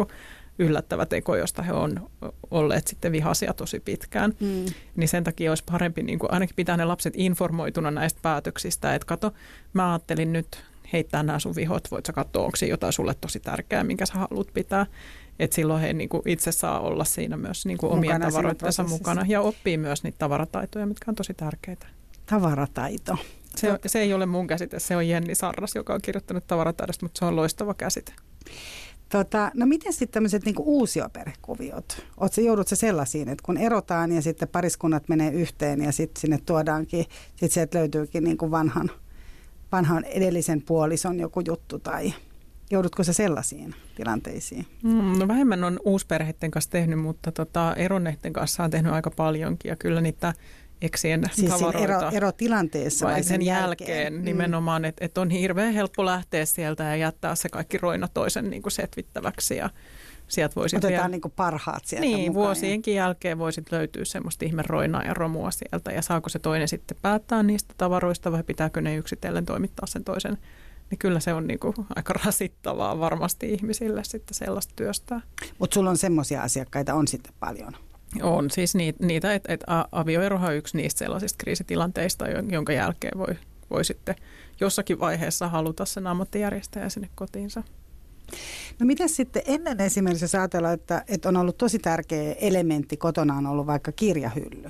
yllättävä teko, josta he on olleet sitten vihaisia tosi pitkään. Mm. Niin sen takia olisi parempi niin kuin ainakin pitää ne lapset informoituna näistä päätöksistä, että kato, mä ajattelin nyt heittää nämä sun vihot, voit sä katsoa, onko jotain sulle tosi tärkeää, minkä sä haluat pitää. Että silloin he niin kuin itse saa olla siinä myös niin kuin omien tavaroittensa mukana ja oppii myös niitä tavarataitoja, mitkä on tosi tärkeitä. Tavarataito. Se, se ei ole mun käsite, se on Jenni Sarras, joka on kirjoittanut tavarataidosta, mutta se on loistava käsite. Tota, no miten sitten tämmöiset niinku uusioperhekuviot? Oletko joudut se sellaisiin, että kun erotaan ja sitten pariskunnat menee yhteen ja sitten sinne tuodaankin, sitten sieltä löytyykin niinku vanhan, vanhan edellisen puolison joku juttu tai Joudutko se sellaisiin tilanteisiin? Mm, no vähemmän on uusperheiden kanssa tehnyt, mutta tota, eronneiden kanssa on tehnyt aika paljonkin ja kyllä niitä eksien siis tavaroita. Ero, erotilanteessa vai sen, sen jälkeen, jälkeen mm. nimenomaan, että et on hirveän helppo lähteä sieltä ja jättää se kaikki roina toisen niin kuin setvittäväksi ja sieltä voisit Otetaan vielä, niin kuin parhaat sieltä Niin, mukaan. vuosienkin jälkeen voisit löytyä semmoista ihme roinaa ja romua sieltä ja saako se toinen sitten päättää niistä tavaroista vai pitääkö ne yksitellen toimittaa sen toisen niin kyllä se on niin kuin aika rasittavaa varmasti ihmisille sitten sellaista työstä. Mutta sulla on semmoisia asiakkaita on sitten paljon? On siis niitä, niitä että et avioerohan on yksi niistä sellaisista kriisitilanteista, jonka jälkeen voi, voi sitten jossakin vaiheessa haluta sen ammattijärjestäjä sinne kotiinsa. No miten sitten ennen esimerkiksi, jos ajatellaan, että, että on ollut tosi tärkeä elementti kotona on ollut vaikka kirjahylly.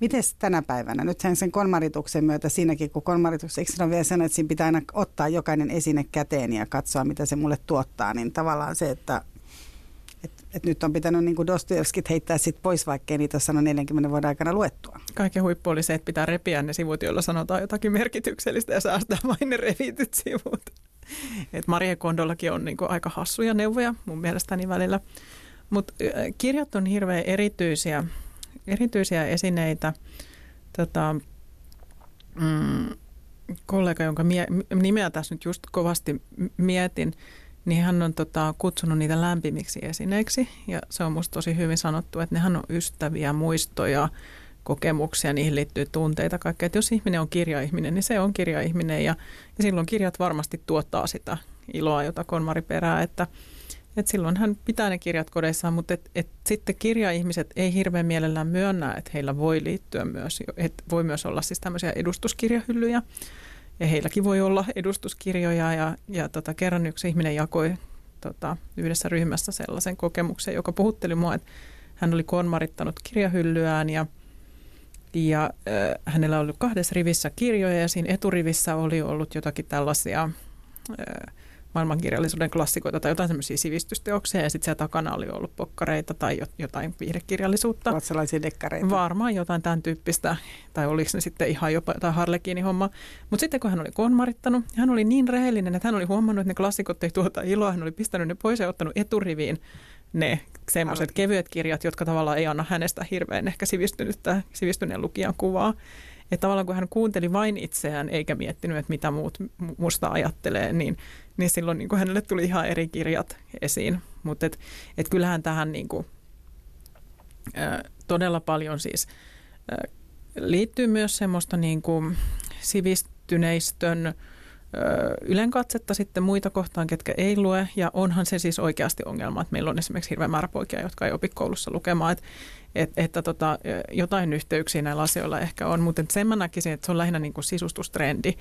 Miten tänä päivänä? Nythän sen konmarituksen myötä siinäkin, kun konmaritus, eikö on vielä sen, että siinä pitää aina ottaa jokainen esine käteen ja katsoa, mitä se mulle tuottaa, niin tavallaan se, että et, et nyt on pitänyt niin Dostojevskit heittää sit pois, vaikkei niitä ole sanonut 40 vuoden aikana luettua. Kaiken huippu oli se, että pitää repiä ne sivut, joilla sanotaan jotakin merkityksellistä ja säästää vain ne revityt sivut. Et Marie Kondollakin on niin aika hassuja neuvoja mun mielestäni välillä. Mutta kirjat on hirveän erityisiä erityisiä esineitä. Tota, mm, kollega, jonka mie- nimeä tässä nyt just kovasti mietin, niin hän on tota, kutsunut niitä lämpimiksi esineiksi. Ja se on musta tosi hyvin sanottu, että nehän on ystäviä, muistoja, kokemuksia, niihin liittyy tunteita, kaikkea. Että jos ihminen on kirjaihminen, niin se on kirjaihminen ja, ja silloin kirjat varmasti tuottaa sitä iloa, jota konmari perää, että – et silloin hän pitää ne kirjat kodeissaan, mutta et, et sitten kirjaihmiset ei hirveän mielellään myönnä, että heillä voi liittyä myös, että voi myös olla siis tämmöisiä edustuskirjahyllyjä. Ja heilläkin voi olla edustuskirjoja ja, ja tota, kerran yksi ihminen jakoi tota, yhdessä ryhmässä sellaisen kokemuksen, joka puhutteli mua, että hän oli konmarittanut kirjahyllyään ja, Ja äh, hänellä oli kahdessa rivissä kirjoja ja siinä eturivissä oli ollut jotakin tällaisia äh, maailmankirjallisuuden klassikoita tai jotain semmoisia sivistysteoksia ja sitten siellä takana oli ollut pokkareita tai jotain viihdekirjallisuutta. Ovat sellaisia dekkareita. Varmaan jotain tämän tyyppistä tai oliko ne sitten ihan jopa jotain harlekiini homma. Mutta sitten kun hän oli konmarittanut, hän oli niin rehellinen, että hän oli huomannut, että ne klassikot ei tuota iloa. Hän oli pistänyt ne pois ja ottanut eturiviin ne semmoiset kevyet kirjat, jotka tavallaan ei anna hänestä hirveän ehkä sivistynyttä, sivistyneen lukijan kuvaa. Että tavallaan kun hän kuunteli vain itseään eikä miettinyt, että mitä muut musta ajattelee, niin, niin silloin niin kuin hänelle tuli ihan eri kirjat esiin. Mutta et, et kyllähän tähän niin kuin, ä, todella paljon siis ä, liittyy myös semmoista niin kuin sivistyneistön ylenkatsetta sitten muita kohtaan, ketkä ei lue. Ja onhan se siis oikeasti ongelma, että meillä on esimerkiksi hirveän määrä poikia, jotka ei opi koulussa lukemaan. Että, että, että tota, jotain yhteyksiä näillä asioilla ehkä on, mutta sen mä näkisin, että se on lähinnä niin kuin sisustustrendi,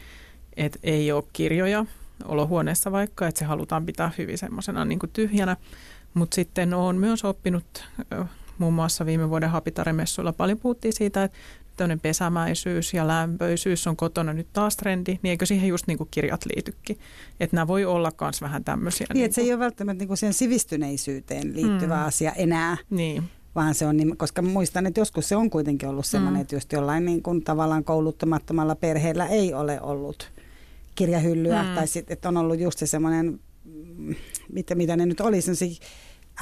että ei ole kirjoja olohuoneessa vaikka, että se halutaan pitää hyvin semmoisena niin tyhjänä. Mutta sitten olen myös oppinut muun muassa viime vuoden Hapitaremessuilla paljon puhuttiin siitä, että tämmöinen pesämäisyys ja lämpöisyys on kotona nyt taas trendi, niin eikö siihen just niin kuin kirjat liitykin? Että nämä voi olla myös vähän tämmöisiä. Niin, niin että se ei ole välttämättä niin kuin sen sivistyneisyyteen liittyvä mm. asia enää. Niin vaan se on, niin, koska muistan, että joskus se on kuitenkin ollut sellainen, mm. että just jollain niin kuin tavallaan kouluttamattomalla perheellä ei ole ollut kirjahyllyä, mm. tai sitten, että on ollut just se semmoinen, mm, mitä, mitä ne nyt oli, sellaisia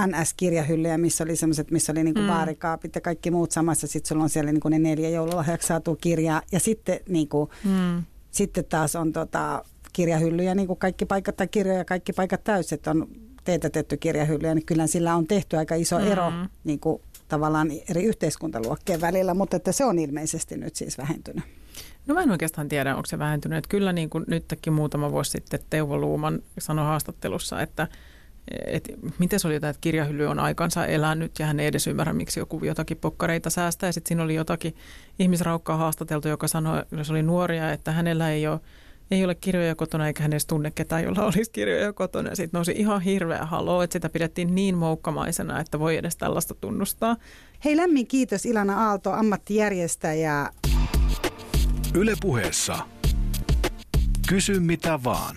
NS-kirjahyllyjä, missä oli semmoiset, missä oli niinku mm. baarikaapit ja kaikki muut samassa. Sitten sulla on siellä niinku ne neljä joululahjaksi saatu kirjaa. Ja sitten, niinku, mm. sitten taas on tota, kirjahyllyjä, niin kuin kaikki paikat tai kirjoja, kaikki paikat täysin, että on teetätetty kirjahyllyjä, niin kyllä sillä on tehty aika iso mm. ero niin kuin, tavallaan eri yhteiskuntaluokkien välillä, mutta että se on ilmeisesti nyt siis vähentynyt. No mä en oikeastaan tiedä, onko se vähentynyt. Että kyllä niin kuin nytkin muutama vuosi sitten Teuvo Luuman sanoi haastattelussa, että et miten se oli jotain, että kirjahylly on aikansa elänyt ja hän ei edes ymmärrä, miksi joku jotakin pokkareita säästää. Ja sitten siinä oli jotakin ihmisraukkaa haastateltu, joka sanoi, jos oli nuoria, että hänellä ei ole, ei ole kirjoja kotona eikä hän edes tunne ketään, jolla olisi kirjoja kotona. Ja sitten nousi ihan hirveä haloo, että sitä pidettiin niin moukkamaisena, että voi edes tällaista tunnustaa. Hei lämmin kiitos Ilana Aalto, ammattijärjestäjä. Yle puheessa. Kysy mitä vaan.